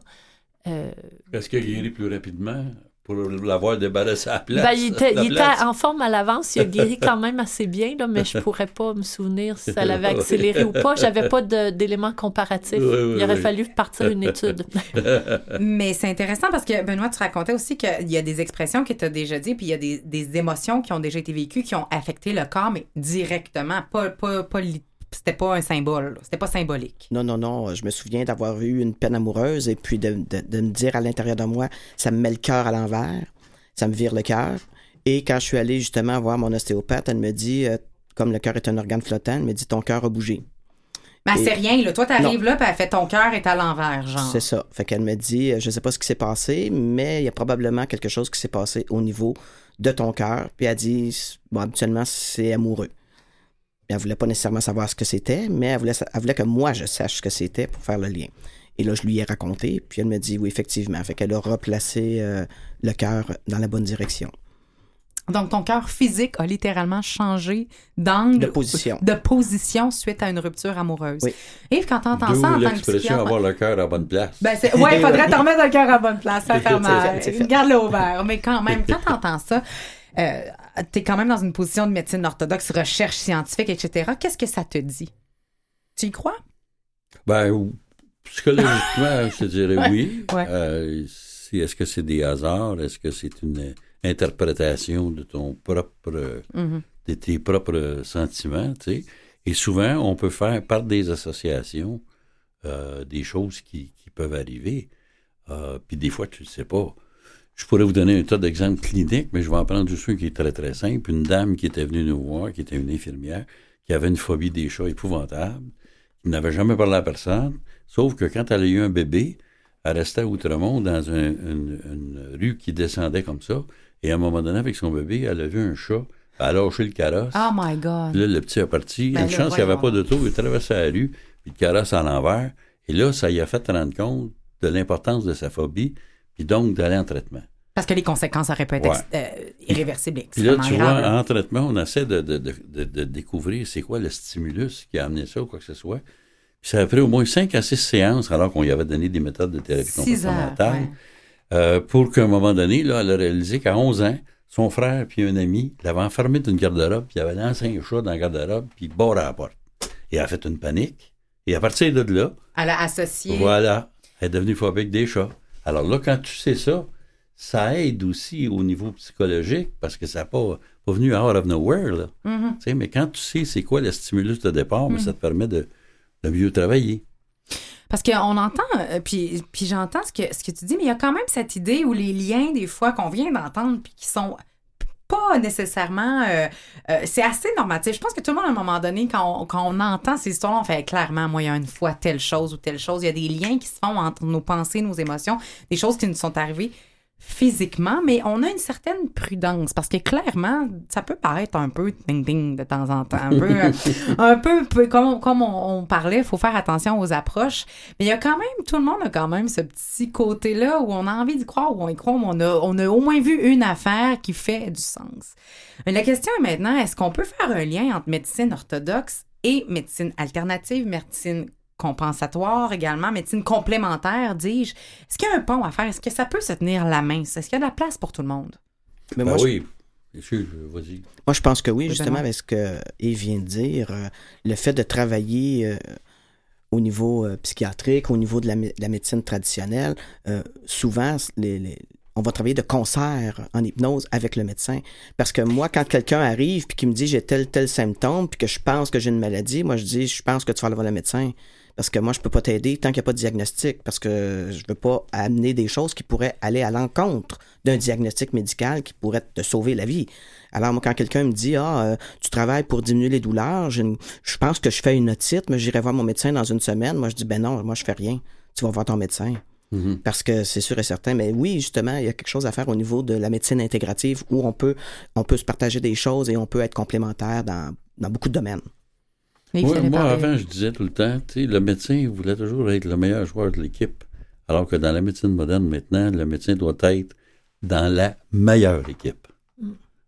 Euh, Est-ce qu'il a guéri plus rapidement pour l'avoir débarrassé à la place. Ben, il était, la il était place? en forme à l'avance. Il a guéri quand même assez bien, là, mais je pourrais pas me souvenir si ça l'avait accéléré ou pas. J'avais pas d'éléments comparatifs. Oui, oui, il aurait oui. fallu partir une étude. Mais c'est intéressant parce que, Benoît, tu racontais aussi qu'il y a des expressions que tu as déjà dit, puis il y a des, des émotions qui ont déjà été vécues, qui ont affecté le corps, mais directement, pas, pas, pas li- c'était pas un symbole, c'était pas symbolique. Non, non, non. Je me souviens d'avoir eu une peine amoureuse et puis de, de- de me dire à l'intérieur de moi, ça me met le cœur à l'envers, ça me vire le cœur. Et quand je suis allé justement voir mon ostéopathe, elle me dit, euh, comme le cœur est un organe flottant, elle me dit, ton cœur a bougé. Mais c'est rien, là. Toi, t'arrives là, puis elle fait ton cœur est à l'envers, genre. C'est ça. Fait qu'elle me dit, euh, je sais pas ce qui s'est passé, mais il y a probablement quelque chose qui s'est passé au niveau de ton cœur. Puis elle dit, bon, habituellement, c'est amoureux. Elle voulait pas nécessairement savoir ce que c'était, mais elle voulait, sa- elle voulait que moi, je sache ce que c'était pour faire le lien. Et là, je lui ai raconté, puis elle me dit, oui, effectivement. Fait qu'elle a replacé euh, le cœur dans la bonne direction. Donc, ton cœur physique a littéralement changé d'angle. De position. De position suite à une rupture amoureuse. Oui. Yves, quand t'entends ça en tant que avoir le cœur à bonne place. Ben c'est, ouais, il faudrait te remettre le cœur à bonne place, ça fait mal. Garde-le ouvert. Mais quand même, quand t'entends ça, euh, t'es quand même dans une position de médecine orthodoxe, recherche scientifique, etc. Qu'est-ce que ça te dit? Tu y crois? Ben, psychologiquement, je te dirais oui. ouais. Euh, est-ce que c'est des hasards? Est-ce que c'est une euh, interprétation de ton propre, Mhm. de tes propres sentiments, tu sais? Et souvent, on peut faire par des associations euh, des choses qui, qui peuvent arriver. Euh, puis des fois, tu ne sais pas. Je pourrais vous donner un tas d'exemples cliniques, mais je vais en prendre juste un qui est très, très simple. Une dame qui était venue nous voir, qui était une infirmière, qui avait une phobie des chats épouvantable, qui n'avait jamais parlé à personne, sauf que quand elle a eu un bébé, elle restait à Outremont dans un- une, une rue qui descendait comme ça, et à un moment donné, avec son bébé, elle a vu un chat, elle a lâché le carrosse. Oh my God. Là, le petit est parti. Ben une là, chance qu'il n'y avait pas d'auto. Il traversait la rue, puis le carrosse à l'envers. Et là, ça y a fait rendre compte de l'importance de sa phobie, puis donc d'aller en traitement. Parce que les conséquences auraient pu être Ouais. euh, irréversibles. Puis là, tu vois, en traitement, on essaie de, de, de, découvrir c'est quoi le stimulus qui a amené ça ou quoi que ce soit. Puis ça a pris au moins 5 à 6 séances, alors qu'on y avait donné des méthodes de thérapie heures, comportementale, ouais. euh, pour qu'à un moment donné, là, elle a réalisé qu'à 11 ans, son frère puis un ami l'avaient enfermé dans une garde-robe, puis il avait lancé un chat dans la garde-robe, puis barre à la porte. Et elle a fait une panique. Et à partir de là, Elle a associé. voilà, elle est devenue phobique des chats. Alors là, quand tu sais ça, ça aide aussi au niveau psychologique parce que ça n'a pas, pas venu out of nowhere. Là. Mhm. Sais, Mais quand tu sais c'est quoi le stimulus de départ, mais ça te permet de, de mieux travailler. Parce qu'on entend, euh, puis, puis j'entends ce que, ce que tu dis, mais il y a quand même cette idée où les liens, des fois, qu'on vient d'entendre, puis qui sont pas nécessairement... euh, euh, c'est assez normatif. Je pense que tout le monde, à un moment donné, quand on, quand on entend ces histoires, on fait clairement, moi, il y a une fois telle chose ou telle chose. Il y a des liens qui se font entre nos pensées, nos émotions, des choses qui nous sont arrivées physiquement, mais on a une certaine prudence parce que clairement, ça peut paraître un peu ding-ding de temps en temps, un peu, euh, un peu, peu comme, comme on, on parlait, il faut faire attention aux approches, mais il y a quand même, tout le monde a quand même ce petit côté-là où on a envie d'y croire, où on y croit, où on a, on a au moins vu une affaire qui fait du sens. Mais la question est maintenant, est-ce qu'on peut faire un lien entre médecine orthodoxe et médecine alternative, médecine compensatoire également, médecine complémentaire, dis-je. Est-ce qu'il y a un pont à faire? Est-ce que ça peut se tenir la main? Est-ce qu'il y a de la place pour tout le monde? Mais Ben moi, je- oui, bien sûr, vas-y. Moi, je pense que oui, justement, avec ce que Yves vient de dire, euh, le fait de travailler euh, au niveau euh, psychiatrique, au niveau de la, mé- de la médecine traditionnelle, euh, souvent, les- les- on va travailler de concert en hypnose avec le médecin. Parce que moi, quand quelqu'un arrive puis qui me dit j'ai tel, tel symptôme, puis que je pense que j'ai une maladie, moi, je dis je pense que tu vas aller voir le médecin. Parce que moi, je peux pas t'aider tant qu'il n'y a pas de diagnostic, parce que je veux pas amener des choses qui pourraient aller à l'encontre d'un diagnostic médical qui pourrait te sauver la vie. Alors, moi, quand quelqu'un me dit, ah, euh, tu travailles pour diminuer les douleurs, une- je pense que je fais une otite, mais j'irai voir mon médecin dans une semaine. Moi, je dis, ben non, moi, je fais rien. Tu vas voir ton médecin. Parce que c'est sûr et certain. Mais oui, justement, il y a quelque chose à faire au niveau de la médecine intégrative où on peut, on peut se partager des choses et on peut être complémentaire dans, dans beaucoup de domaines. Moi, avant, je disais tout le temps, tu sais, le médecin voulait toujours être le meilleur joueur de l'équipe. Alors que dans la médecine moderne, maintenant, le médecin doit être dans la meilleure équipe.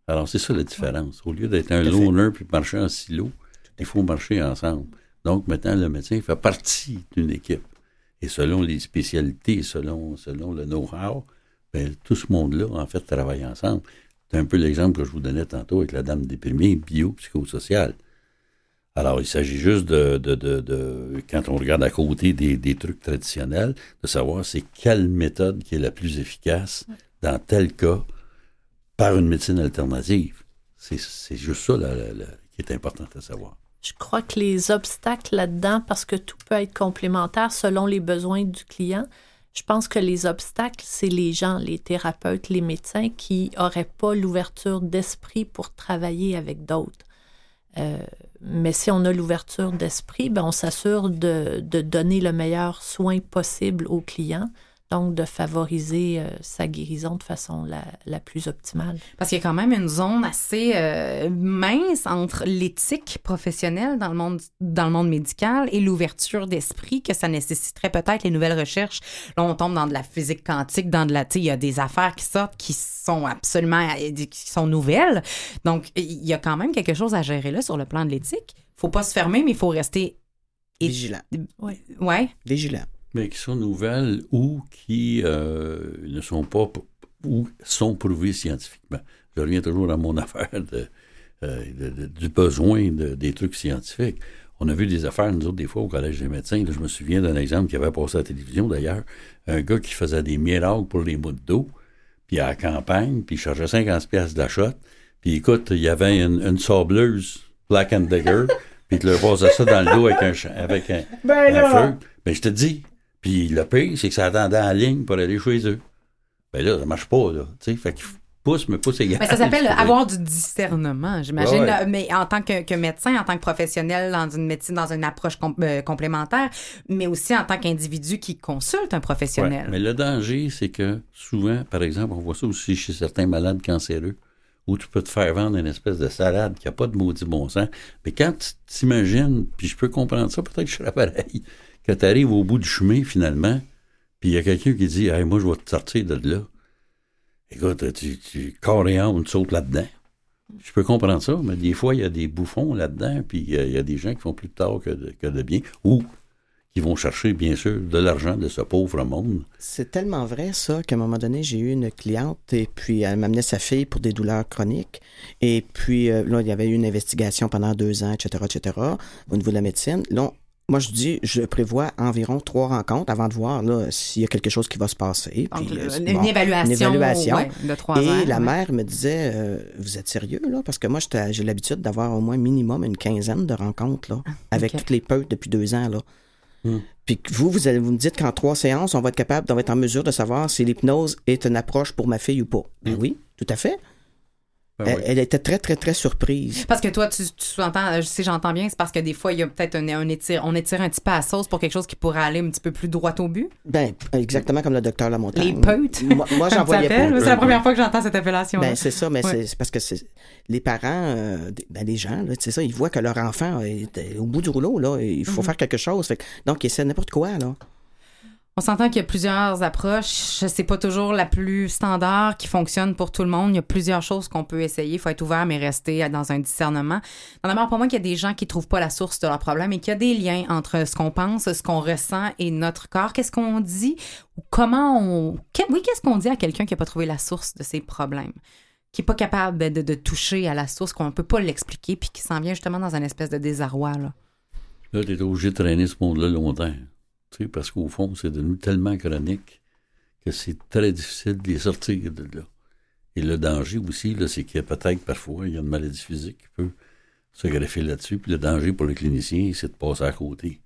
Alors, c'est ça la différence. Au lieu d'être un loner puis marcher en silo, il faut marcher ensemble. Donc, maintenant, le médecin fait partie d'une équipe. Et selon les spécialités, selon, selon le know-how, ben, tout ce monde-là, en fait, travaille ensemble. C'est un peu l'exemple que je vous donnais tantôt avec la dame déprimée, bio-psychosociale. Alors, il s'agit juste de, de, de, de, quand on regarde à côté des, des trucs traditionnels, de savoir c'est quelle méthode qui est la plus efficace dans tel cas par une médecine alternative. C'est c'est juste ça là, là, là, qui est important à savoir. Je crois que les obstacles là-dedans, parce que tout peut être complémentaire selon les besoins du client, je pense que les obstacles, c'est les gens, les thérapeutes, les médecins qui n'auraient pas l'ouverture d'esprit pour travailler avec d'autres. Euh, mais si on a l'ouverture d'esprit, ben on s'assure de, de donner le meilleur soin possible au client, donc de favoriser euh, sa guérison de façon la, la plus optimale? Parce qu'il y a quand même une zone assez euh, mince entre l'éthique professionnelle dans le monde dans le monde médical et l'ouverture d'esprit que ça nécessiterait peut-être les nouvelles recherches. Là, on tombe dans de la physique quantique, dans de la, tu sais, il y a des affaires qui sortent qui sont absolument euh, qui sont nouvelles. Donc, il y a quand même quelque chose à gérer là sur le plan de l'éthique. Faut pas se fermer, mais il faut rester et- Vigilant. Ouais. ouais. Vigilant. Mais qui sont nouvelles ou qui euh, ne sont pas ou sont prouvées scientifiquement. Je reviens toujours à mon affaire de, euh, de- de- du besoin de- des trucs scientifiques. On a vu des affaires, nous autres, des fois, au Collège des médecins. Là, je me souviens d'un exemple qui avait passé à la télévision, d'ailleurs. Un gars qui faisait des miracles pour les bouts d'eau, puis à la campagne, puis il chargeait 50 pièces d'achat. Puis écoute, il y avait une, une sableuse Black and Decker, puis il te le passait ça dans le dos avec un, avec un, un feu. Ben, je te dis. Puis le pire, c'est que ça attendait en ligne pour aller chez eux. Ben là, ça marche pas, là. Tu sais, fait qu'il pousse, mais pousse égal. Mais ça s'appelle avoir du discernement, j'imagine. Ouais, ouais. Mais en tant que, que médecin, en tant que professionnel dans une médecine, dans une approche com- euh, complémentaire, mais aussi en tant qu'individu qui consulte un professionnel. Ouais, mais le danger, c'est que souvent, par exemple, on voit ça aussi chez certains malades cancéreux, où tu peux te faire vendre une espèce de salade qui n'a pas de maudit bon sens. Mais quand tu t'imagines, puis je peux comprendre ça, peut-être que je serais pareil, que tu arrives au bout du chemin finalement, puis il y a quelqu'un qui dit hey, Moi, je vais te sortir de là. Écoute, tu, tu corps et âme, tu sautes là-dedans. Je peux comprendre ça, mais des fois, il y a des bouffons là-dedans, puis il y, a- des gens qui font plus de tort que de, bien, ou qui vont chercher, bien sûr, de l'argent de ce pauvre monde. C'est tellement vrai, ça, qu'à un moment donné, j'ai eu une cliente et puis elle m'amenait sa fille pour des douleurs chroniques. Et puis euh, là, il y avait eu une investigation pendant deux ans, etc., etc., au niveau de la médecine. Là, moi, je dis, je prévois environ trois rencontres avant de voir là, s'il y a quelque chose qui va se passer. Donc, Puis, le- euh, une, bon, évaluation, une évaluation. ouais, de trois Et la ouais. mère me disait, euh, vous êtes sérieux, là? Parce que moi, j'ai l'habitude d'avoir au moins minimum une quinzaine de rencontres, là, avec ok. toutes les peutes depuis deux ans, là. Hmm. Puis vous, vous, allez, vous me dites qu'en trois séances, on va être capable, on va être en mesure de savoir si l'hypnose est une approche pour ma fille ou pas. Ben Hmm. oui, tout à fait. Ben elle, oui. elle était très, très, très surprise. Parce que toi, tu, tu entends, je sais, j'entends bien, c'est parce que des fois, il y a peut-être un, un étire, on étire un petit peu à la sauce pour quelque chose qui pourrait aller un petit peu plus droit au but. Ben, exactement comme le docteur Lamontagne. Les peutes. Moi, moi j'en Ça voyais pas. C'est la première fois que j'entends cette appellation. Ben, c'est ça, mais Ouais. c'est- parce que c'est les parents, euh, des- ben, les gens, c'est ça, ils voient que leur enfant est au bout du rouleau, là, il faut Mhm. faire quelque chose. Fait donc, ils essaient n'importe quoi, là. On s'entend qu'il y a plusieurs approches. C'est pas toujours la plus standard qui fonctionne pour tout le monde. Il y a plusieurs choses qu'on peut essayer. Il faut être ouvert, mais rester dans un discernement. Demeure pour moi qu'il y a des gens qui trouvent pas la source de leur problème et qu'il y a des liens entre ce qu'on pense, ce qu'on ressent et notre corps. Qu'est-ce qu'on dit comment on. Oui, qu'est-ce qu'on dit à quelqu'un qui n'a pas trouvé la source de ses problèmes? Qui n'est pas capable de, toucher à la source, qu'on ne peut pas l'expliquer, puis qui s'en vient justement dans une espèce de désarroi. Là. Là, tu es obligé de traîner ce monde-là longtemps. Parce qu'au fond, c'est devenu tellement chronique que c'est très difficile de les sortir de là. Et le danger aussi, c'est qu'il y a peut-être parfois, il y a une maladie physique qui peut se greffer là-dessus. Puis le danger pour le clinicien, c'est de passer à côté.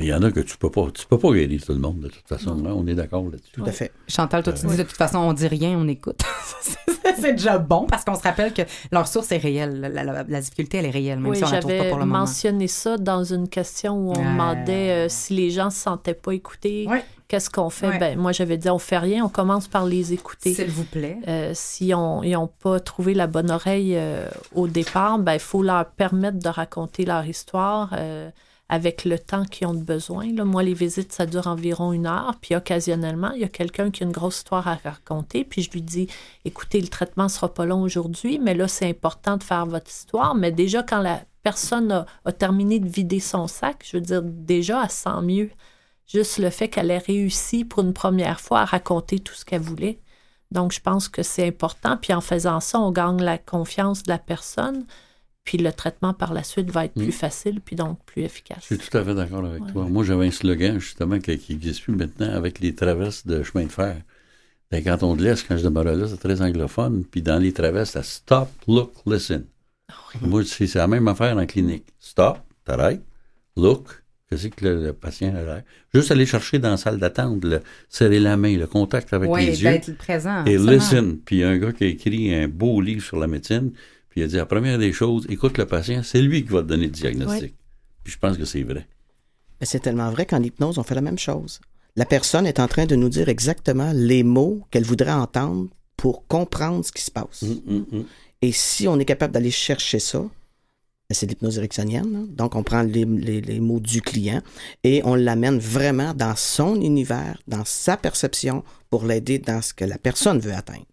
Mais il y en a que tu peux pas, tu peux pas guérir tout le monde de toute façon. Là, on est d'accord là-dessus. Tout à fait. Chantal, toi, tu dis de toute façon, on dit rien, on écoute. c'est déjà bon parce qu'on se rappelle que leur source est réelle. La, la- la difficulté, elle est réelle, même oui, si on la trouve pas j'avais pour le moment. mentionné ça dans une question où on demandait euh, si les gens se sentaient pas écoutés, qu'est-ce qu'on fait? Ouais. Ben, moi, j'avais dit, on fait rien, on commence par les écouter. S'il vous plaît. Euh, si on n'ont pas trouvé la bonne oreille euh, au départ, ben, il faut leur permettre de raconter leur histoire euh, avec le temps qu'ils ont besoin. Moi, les visites, ça dure environ une heure. Puis occasionnellement, il y a quelqu'un qui a une grosse histoire à raconter. Puis je lui dis, écoutez, le traitement sera pas long aujourd'hui, mais là, c'est important de faire votre histoire. Mais déjà, quand la personne a, a terminé de vider son sac, je veux dire, déjà, elle se sent mieux. Juste le fait qu'elle ait réussi pour une première fois à raconter tout ce qu'elle voulait. Donc, je pense que c'est important. Puis en faisant ça, on gagne la confiance de la personne. Puis le traitement par la suite va être Mm. plus facile, puis donc plus efficace. Je suis tout à fait d'accord avec Ouais. toi. Moi, j'avais un slogan, justement, qui n'existe plus maintenant avec les traverses de chemin de fer. Dans le canton de l'Est, quand je demeurais là, c'est très anglophone. Puis dans les traverses, c'est stop, look, listen. Moi, c'est la même affaire en clinique. Stop, t'arrêtes, look, qu'est-ce que le, le patient a l'air? Juste aller chercher dans la salle d'attente, le- serrer la main, le contact avec Oui, les yeux. d'être présent. Et absolument. listen. Puis il y a un gars qui a écrit un beau livre sur la médecine. Puis il a dit la première des choses, écoute le patient, c'est lui qui va te donner le diagnostic. Puis je pense que c'est vrai. Mais c'est tellement vrai qu'en hypnose, on fait la même chose. La personne est en train de nous dire exactement les mots qu'elle voudrait entendre pour comprendre ce qui se passe. Hum, hum, hum. Et si on est capable d'aller chercher ça, ben, c'est l'hypnose ericksonienne. là. Donc, on prend les, les- les mots du client et on l'amène vraiment dans son univers, dans sa perception, pour l'aider dans ce que la personne veut atteindre.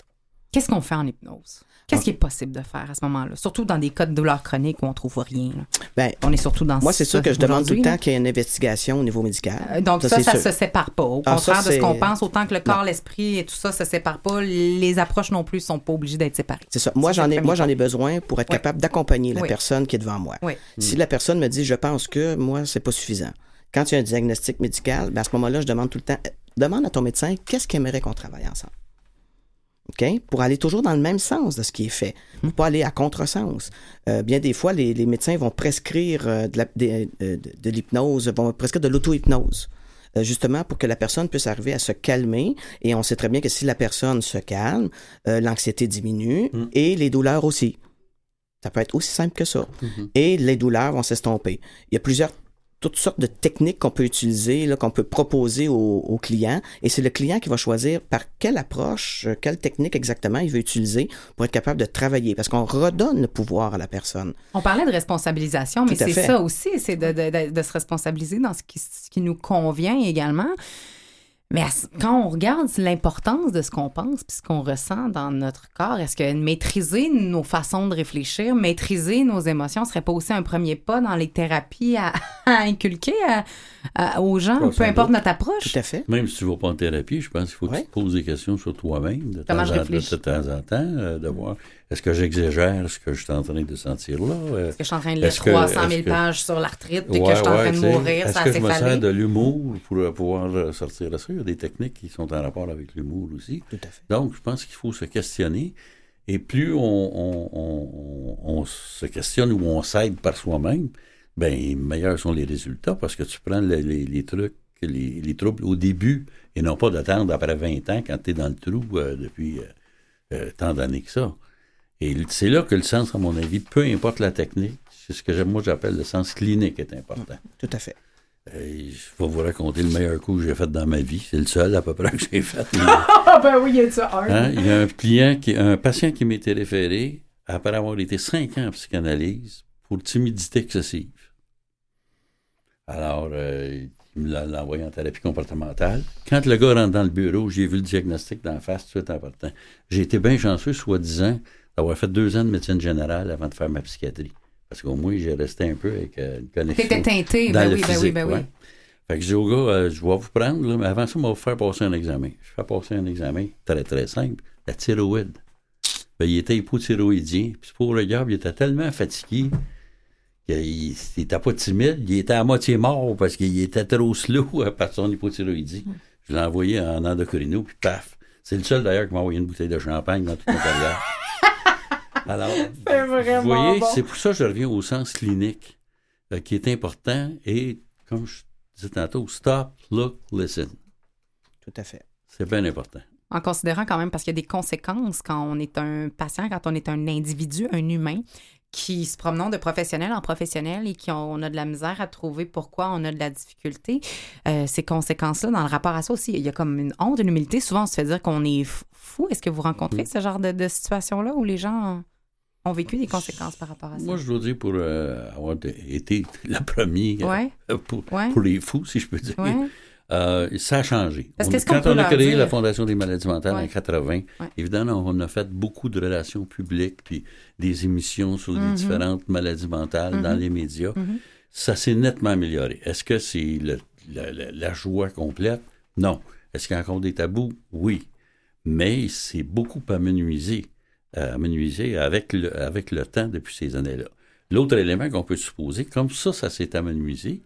Qu'est-ce qu'on fait en hypnose? Qu'est-ce qui est possible de faire à ce moment-là? Surtout dans des cas de douleur chronique où on trouve rien. Ben, On est surtout dans moi, c'est sûr que je demande tout le temps qu'il y ait une investigation au niveau médical. Euh, Donc ça, ça, sûr. se sépare pas. Au Ah, ça, contraire de ce qu'on pense, autant que le corps, l'esprit et tout ça se sépare pas, les approches non plus sont pas obligées d'être séparées. C'est ça. Moi, j'en ai, moi, j'en ai besoin pour être Oui. capable d'accompagner la Oui. personne qui est devant moi. Oui. Si la personne me dit, je pense que moi, c'est pas suffisant. Quand il y a un diagnostic médical, ben à ce moment-là, je demande tout le temps, euh, demande à ton médecin, qu'est-ce qu'il aimerait qu'on travaille ensemble? OK? Pour aller toujours dans le même sens de ce qui est fait. Pour pas aller à contresens. Euh, bien des fois, les, les médecins vont prescrire euh, de, euh, de- l'hypnose, vont prescrire de l'auto-hypnose. euh, Justement pour que la personne puisse arriver à se calmer. Et on sait très bien que si la personne se calme, l'anxiété diminue et les douleurs aussi. Ça peut être aussi simple que ça. Et les douleurs vont s'estomper. Il y a plusieurs, toutes sortes de techniques qu'on peut utiliser, qu'on peut proposer au, au client. Et c'est le client qui va choisir par quelle approche, euh, quelle technique exactement il veut utiliser pour être capable de travailler. Parce qu'on redonne le pouvoir à la personne. On parlait de responsabilisation, mais c'est ça aussi, c'est de, de- de- de se responsabiliser dans ce qui, ce qui nous convient également. Mais à quand on regarde l'importance de ce qu'on pense puis ce qu'on ressent dans notre corps, est-ce que maîtriser nos façons de réfléchir, maîtriser nos émotions serait pas aussi un premier pas dans les thérapies à, à inculquer à- à- aux gens, Oh, peu importe doute. notre approche? Tout à fait. Même si tu ne vas pas en thérapie, je pense qu'il faut que Ouais. tu te poses des questions sur toi-même de, temps Comment je en- de, de temps en temps, euh, de voir est-ce que j'exagère ce que je suis en train de sentir là? euh, Est-ce que je suis en train de lire Est-ce que- 300 000 est-ce que- pages sur l'arthrite et que je suis en ouais, train de mourir, Est-ce que je me sers de l'humour pour pouvoir sortir de ça? Il y a des techniques qui sont en rapport avec l'humour aussi. Tout à fait. Donc, je pense qu'il faut se questionner. Et plus on, on- on- on- on se questionne ou on s'aide par soi-même, ben meilleurs sont les résultats parce que tu prends le- les, les trucs, les, les troubles au début et non pas d'attendre après 20 ans quand tu es dans le trou euh, depuis euh, euh, tant d'années que ça. Et c'est là que le sens, à mon avis, peu importe la technique, c'est ce que moi j'appelle le sens clinique est important. Tout à fait. Euh, je vais vous raconter le meilleur coup que j'ai fait dans ma vie. C'est le seul à peu près que j'ai fait. Ah ben oui, il y a ça. Hein, Il y a un client, qui, un patient qui m'était référé après avoir été cinq ans en psychanalyse pour timidité excessive. Alors, euh, il me l'a l'a envoyé en thérapie comportementale. Quand le gars rentre dans le bureau, j'ai vu le diagnostic d'en face tout de suite en partant. J'ai été bien chanceux, soi-disant, d'avoir fait deux ans de médecine générale avant de faire ma psychiatrie. Parce qu'au moins, j'ai resté un peu avec euh, une connexion. T'étais teinté, dans ben le oui, ben oui, ben oui. ouais. Fait que je dis au gars, euh, je vais vous prendre, là, mais avant ça, on va vous faire passer un examen. Je fais passer un examen très, très simple. La thyroïde. Ben, il était hypothyroïdien. Puis pour le gars, il était tellement fatigué qu'il n'était pas timide. Il était à moitié mort parce qu'il était trop slow par son hypothyroïdie. Je l'ai envoyé en endocrino, puis paf. C'est le seul d'ailleurs qui m'a envoyé une bouteille de champagne dans toute ma carrière. Alors, vous voyez, c'est pour ça que je reviens au sens clinique euh, qui est important et, comme je disais tantôt, stop, look, listen. Tout à fait. C'est bien important. En considérant quand même, parce qu'il y a des conséquences quand on est un patient, quand on est un individu, un humain, qui se promenons de professionnel en professionnel et qui ont, on a de la misère à trouver pourquoi on a de la difficulté. Euh, ces conséquences-là, dans le rapport à ça aussi, il y a comme une honte, une humilité. Souvent, on se fait dire qu'on est fou. Est-ce que vous rencontrez ce genre de, de situation-là où les gens ont vécu des conséquences par rapport à ça? Moi, je dois dire, pour euh, avoir été le premier euh, pour, Ouais. pour les fous, si je peux dire, Ouais. euh, ça a changé. Parce On- quand on a créé dire? la Fondation des maladies mentales en 80, Ouais. évidemment, on a fait beaucoup de relations publiques, puis des émissions sur les Mhm. différentes maladies mentales dans Mhm. les médias. Mhm. Ça s'est nettement amélioré. Est-ce que c'est la, la- la joie complète? Non. Est-ce qu'il y a encore des tabous? Oui. mais c'est beaucoup amenuisé, amenuisé avec le, avec le temps depuis ces années-là. L'autre élément qu'on peut supposer, comme ça, ça s'est amenuisé,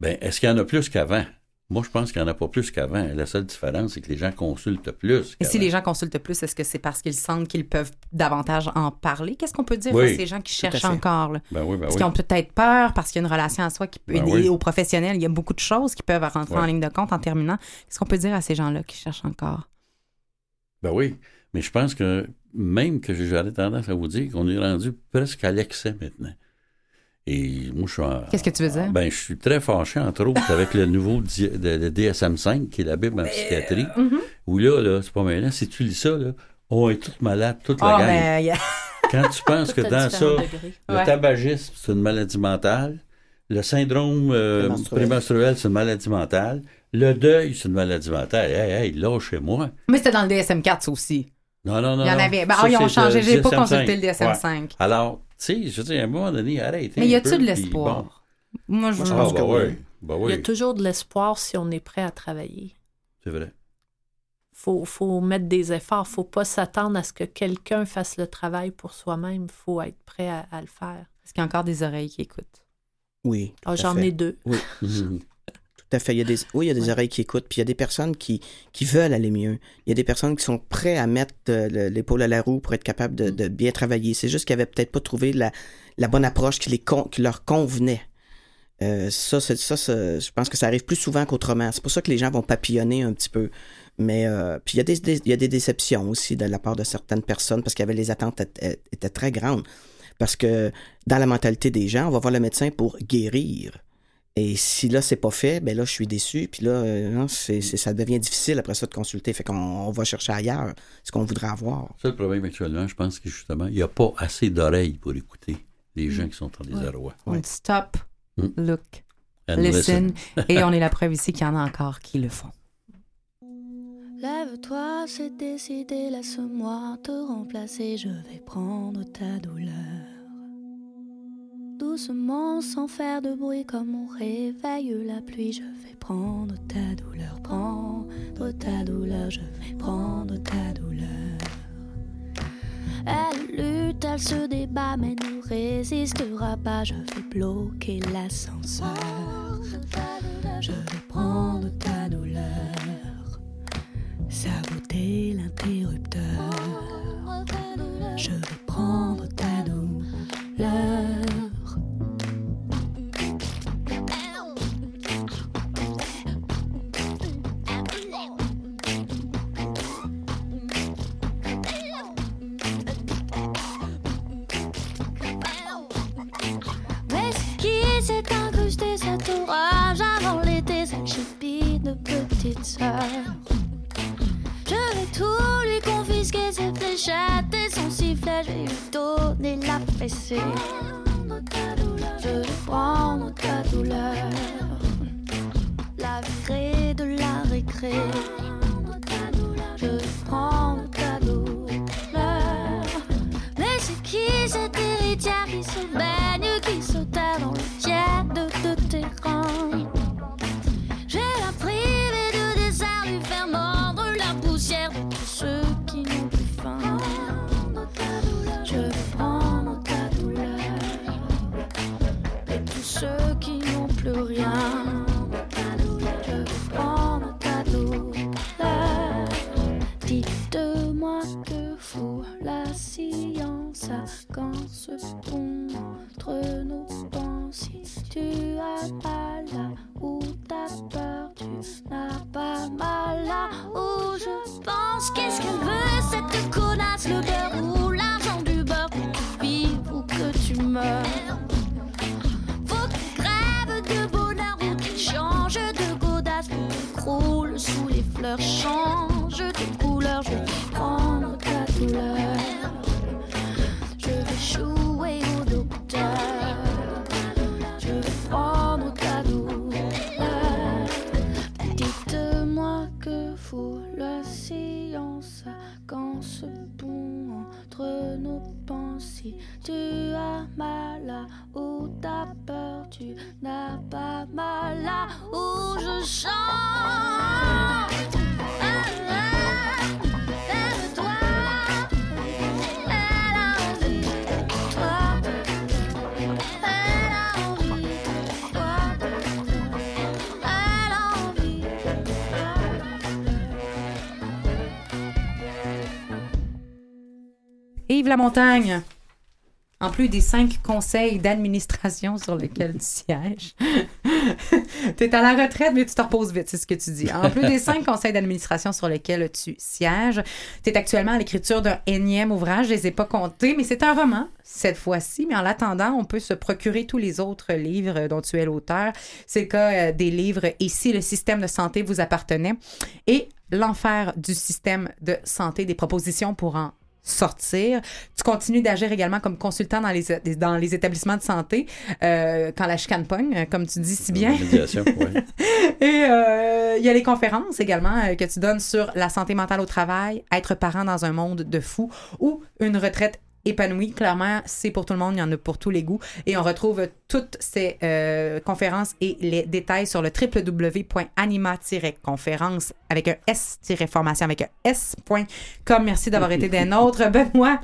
ben, est-ce qu'il y en a plus qu'avant? Moi, je pense qu'il n'y en a pas plus qu'avant. La seule différence, c'est que les gens consultent plus. Et si les gens consultent plus, est-ce que c'est parce qu'ils sentent qu'ils peuvent davantage en parler? Qu'est-ce qu'on peut dire Oui, à ces gens qui à cherchent encore? là? Ben oui, ben Parce oui. qu'ils ont peut-être peur, parce qu'il y a une relation à soi qui peut Ben aider oui. aux professionnels. Il y a beaucoup de choses qui peuvent rentrer en ligne de compte en terminant. Qu'est-ce qu'on peut dire à ces gens-là qui cherchent encore? Ben oui, mais je pense que même que j'aurais tendance à vous dire qu'on est rendu presque à l'excès maintenant. Et moi, je suis en- Qu'est-ce que tu veux dire? Ben, je suis très fâché, entre autres, avec le nouveau di- de- le DSM-5, qui est la Bible en psychiatrie, Mhm. où là, là c'est pas maintenant, si tu lis ça, là, on est tous malades, toute la Ah, gang. ben, Quand tu penses que dans ça, degrés. le Ouais. tabagisme, c'est une maladie mentale, le syndrome euh, Prémenstruel. c'est une maladie mentale, le deuil, c'est une maladie mentale. Hey, hey, lâchez-moi. Mais c'était dans le DSM-4, ça aussi. Non, non, non. Il y en avait. Ben, Ça, ah, ils ont changé. J'ai pas DSM-5. consulté le Ouais. DSM-5. Alors, tu sais, je veux dire, à un moment donné, arrête. Mais y un a-tu de l'espoir? Moi, je Moi, je bon. pense Ah, que bah oui. oui. Bah Il y a oui, toujours de l'espoir si on est prêt à travailler. c'est vrai. faut, faut mettre des efforts. faut pas s'attendre à ce que quelqu'un fasse le travail pour soi-même. faut être prêt à, à le faire. Est-ce qu'il y a encore des oreilles qui écoutent? Oui. Ah, J'en ai deux. Oui. tout à fait. Il y a des, oui, il y a des oreilles qui écoutent, puis il y a des personnes qui, qui veulent aller mieux. Il y a des personnes qui sont prêtes à mettre euh, le- l'épaule à la roue pour être capable de, de bien travailler. C'est juste qu'ils n'avaient peut-être pas trouvé la, la bonne approche qui, les con- qui leur convenait. Euh, ça, ça, je pense que ça arrive plus souvent qu'autrement. C'est pour ça que les gens vont papillonner un petit peu. Mais euh, puis il y, a des, des- il y a des déceptions aussi de la part de certaines personnes parce qu'il y avait les attentes étaient très grandes. Parce que dans la mentalité des gens, on va voir le médecin pour guérir. Et si là, c'est pas fait, ben là, je suis déçu. Puis là, euh, c'est, c'est- ça devient difficile après ça de consulter. Fait qu'on on va chercher ailleurs ce qu'on voudrait avoir. Ça, le problème actuellement, je pense que justement, il n'y a pas assez d'oreilles pour écouter les Mm. gens qui sont en désarroi. On dit stop, Mm. look, And listen. Et on est la preuve ici qu'il y en a encore qui le font. Lève-toi, c'est décidé, laisse-moi te remplacer, je vais prendre ta douleur. Doucement, sans faire de bruit, comme on réveille la pluie, je vais prendre ta douleur, prendre ta douleur, je vais prendre ta douleur. Elle lutte, elle se débat, mais ne résistera pas, je vais bloquer l'ascenseur. Je vais prendre ta douleur saboter l'interrupteur. Je vais prendre donner la la montagne. En plus des cinq conseils d'administration sur lesquels tu sièges. tu es à la retraite, mais tu te reposes vite, c'est ce que tu dis. En plus des cinq conseils d'administration sur lesquels tu sièges, tu es actuellement à l'écriture d'un énième ouvrage. Je les ai pas comptés, mais c'est un roman cette fois-ci. Mais en l'attendant, on peut se procurer tous les autres livres dont tu es l'auteur. C'est le cas euh, des livres Et si le système de santé vous appartenait et L'enfer du système de santé, des propositions pour en sortir. Tu continues d'agir également comme consultant dans les, dans les établissements de santé euh, quand la chicane pogne, euh, comme tu dis si bien. Médiation, ouais. Et euh, il y a les conférences également euh, que tu donnes sur la santé mentale au travail, être parent dans un monde de fous ou une retraite épanouie. Clairement, c'est pour tout le monde, il y en a pour tous les goûts. Et on retrouve toutes ces euh, conférences et les détails sur le www.anima-conférence avec un S-formation avec un S.com. Merci d'avoir été des nôtres. Ben moi,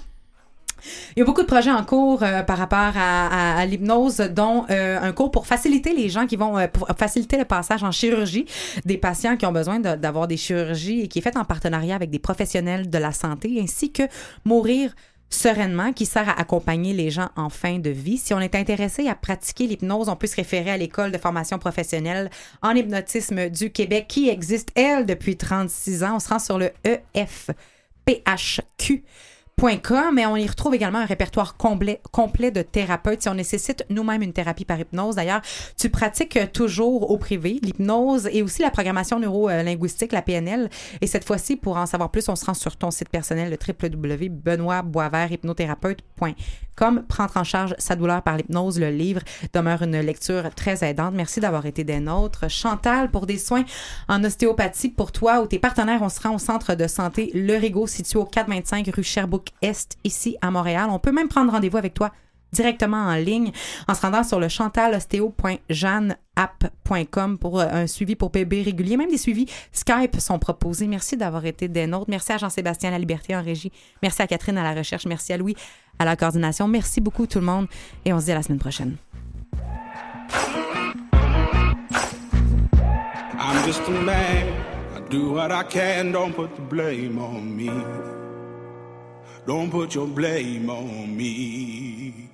il y a beaucoup de projets en cours euh, par rapport à, à- à l'hypnose, dont euh, un cours pour faciliter les gens qui vont, euh, pour faciliter le passage en chirurgie des patients qui ont besoin de- d'avoir des chirurgies et qui est fait en partenariat avec des professionnels de la santé, ainsi que Mourir sereinement, qui sert à accompagner les gens en fin de vie. Si on est intéressé à pratiquer l'hypnose, on peut se référer à l'école de formation professionnelle en hypnotisme du Québec, qui existe, elle, depuis 36 ans. On se rend sur le EFPHQ. .com, mais on y retrouve également un répertoire complet, complet de thérapeutes si on nécessite nous-mêmes une thérapie par hypnose. D'ailleurs, tu pratiques toujours au privé l'hypnose et aussi la programmation neuro-linguistique, la PNL. Et cette fois-ci, pour en savoir plus, on se rend sur ton site personnel, le www.benoîtboisvert-hypnothérapeute.com. Prendre en charge sa douleur par l'hypnose, le livre demeure une lecture très aidante. Merci d'avoir été des nôtres. Chantal, pour des soins en ostéopathie, pour toi ou tes partenaires, on se rend au centre de santé Le situé au 425 rue Sherbrooke-Est, ici à Montréal. On peut même prendre rendez-vous avec toi directement en ligne en se rendant sur le chantalostéo.jeanneapp.com pour euh, un suivi pour bébé régulier. Même des suivis Skype sont proposés. Merci d'avoir été des nôtres. Merci à Jean-Sébastien à la Liberté en régie. Merci à Catherine à la recherche. Merci à Louis à la coordination. Merci beaucoup tout le monde et on se dit à la semaine prochaine. Don't put your blame on me.